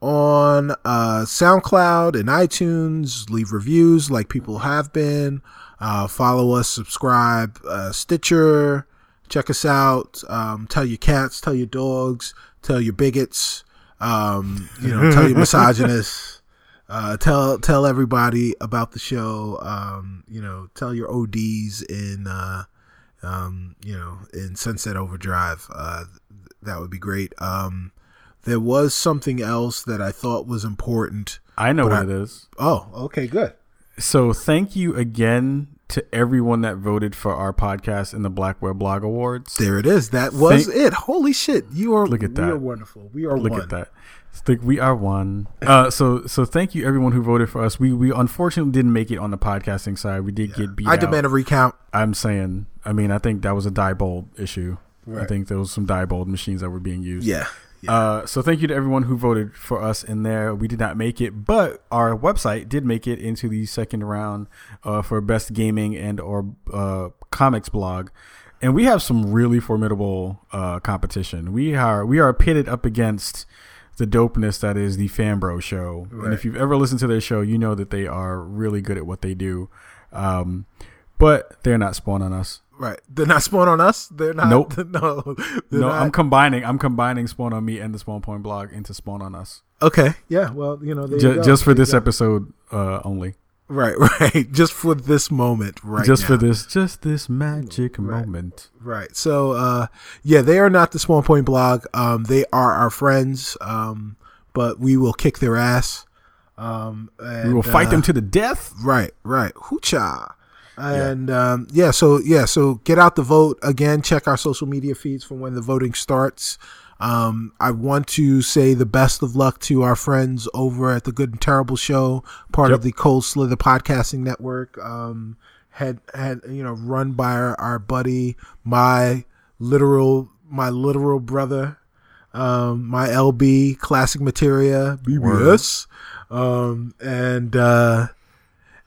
Speaker 2: on uh, SoundCloud and iTunes. Leave reviews like people have been. Uh, follow us, subscribe, Stitcher. Check us out. Um, tell your cats, tell your dogs, tell your bigots. Um, you know, tell your misogynists. Uh, tell tell everybody about the show. Um, you know, tell your ODs in uh, um, you know in Sunset Overdrive. Uh, that would be great. Um, there was something else that I thought was important.
Speaker 1: I know what I, it is.
Speaker 2: Oh, okay, good.
Speaker 1: So thank you again to everyone that voted for our podcast in the Black Web Blog Awards.
Speaker 2: There it is. That was thank, it. Holy shit! You are
Speaker 1: look at that.
Speaker 2: We are wonderful. We are
Speaker 1: look
Speaker 2: one.
Speaker 1: at that. Think we are one. Uh, so so thank you everyone who voted for us. We we unfortunately didn't make it on the podcasting side. We did yeah. get beat.
Speaker 2: I demand a recount.
Speaker 1: I'm saying. I mean, I think that was a Diebold issue. Right. I think there was some Diebold machines that were being used.
Speaker 2: Yeah.
Speaker 1: Yeah. Uh, so thank you to everyone who voted for us in there. We did not make it, but our website did make it into the second round uh, for best gaming and or uh, comics blog, and we have some really formidable uh, competition. We are we are pitted up against the dopeness that is the Fanbro show, right. and if you've ever listened to their show, you know that they are really good at what they do. Um, but they're not spawn on us.
Speaker 2: Right. They're not spawn on us. They're not.
Speaker 1: Nope.
Speaker 2: No.
Speaker 1: No. Not. I'm combining. I'm combining spawn on me and the spawn point blog into spawn on us.
Speaker 2: Okay. Yeah. Well, you know,
Speaker 1: just, you just for this episode uh, only.
Speaker 2: Right. Right. Just for this moment. Right.
Speaker 1: Just
Speaker 2: now.
Speaker 1: for this. Just this magic right. moment.
Speaker 2: Right. So, uh, yeah, they are not the spawn point blog. Um, they are our friends. Um, but we will kick their ass. Um, and,
Speaker 1: we will fight uh, them to the death.
Speaker 2: Right. Right. Hoocha. And yeah. Um, yeah, so yeah, so get out the vote again. Check our social media feeds for when the voting starts. Um, I want to say the best of luck to our friends over at the Good and Terrible Show, part yep. of the Cold Slither Podcasting Network. Um, had had you know run by our, our buddy, my literal my literal brother, um, my LB Classic Materia BBS, um, and. Uh,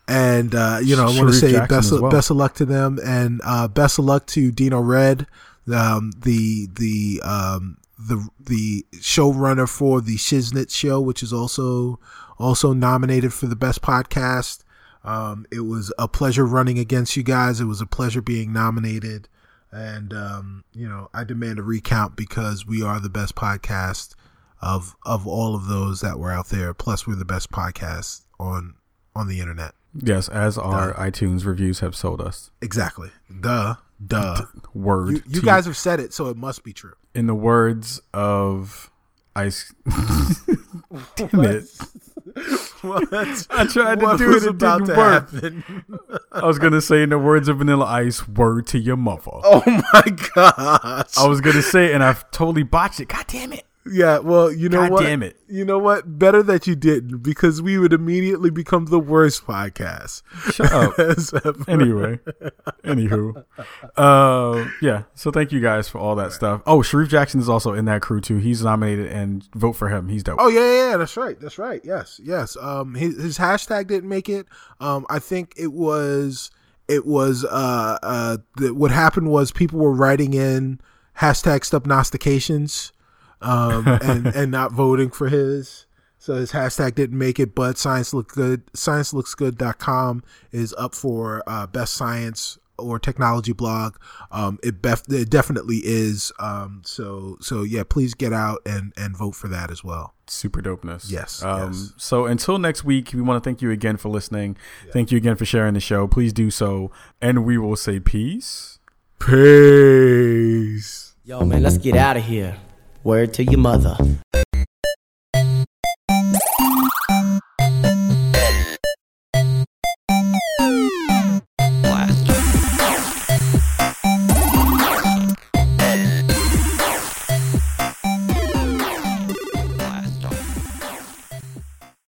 Speaker 2: and uh, you know, I want to say Jackson best of, well. best of luck to them, and uh, best of luck to Dino Red, um, the the um, the the showrunner for the Shiznit show, which is also also nominated for the best podcast. Um, it was a pleasure running against you guys. It was a pleasure being nominated, and um, you know, I demand a recount because we are the best podcast of of all of those that were out there. Plus, we're the best podcast on on the internet.
Speaker 1: Yes, as our Duh. iTunes reviews have sold us.
Speaker 2: Exactly. Duh. Duh.
Speaker 1: Word.
Speaker 2: You, you guys have said it, so it must be true.
Speaker 1: In the words of Ice. Damn it.
Speaker 2: What?
Speaker 1: I tried to what do it. It didn't work. I was gonna say, in the words of Vanilla Ice, "Word to your mother."
Speaker 2: Oh my gosh!
Speaker 1: I was gonna say, it and I've totally botched it. God damn it!
Speaker 2: Yeah, well, you know
Speaker 1: God
Speaker 2: what?
Speaker 1: Damn it!
Speaker 2: You know what? Better that you didn't, because we would immediately become the worst podcast.
Speaker 1: Shut up. anyway, anywho, uh, yeah. So thank you guys for all that right. stuff. Oh, Sharif Jackson is also in that crew too. He's nominated, and vote for him. He's dope.
Speaker 2: Oh yeah, yeah, that's right. That's right. Yes, yes. Um, his, his hashtag didn't make it. Um, I think it was it was uh uh the, what happened was people were writing in hashtag stopnostications um, and and not voting for his. So his hashtag didn't make it, but science look good. ScienceLooksGood.com is up for uh, best science or technology blog. Um, it, bef- it definitely is. Um, so so yeah, please get out and and vote for that as well.
Speaker 1: Super dopeness.
Speaker 2: Yes,
Speaker 1: um,
Speaker 2: yes.
Speaker 1: So until next week, we want to thank you again for listening. Yeah. Thank you again for sharing the show. Please do so, and we will say peace.
Speaker 2: Peace.
Speaker 6: Yo, man, let's get out of here. Word to your mother.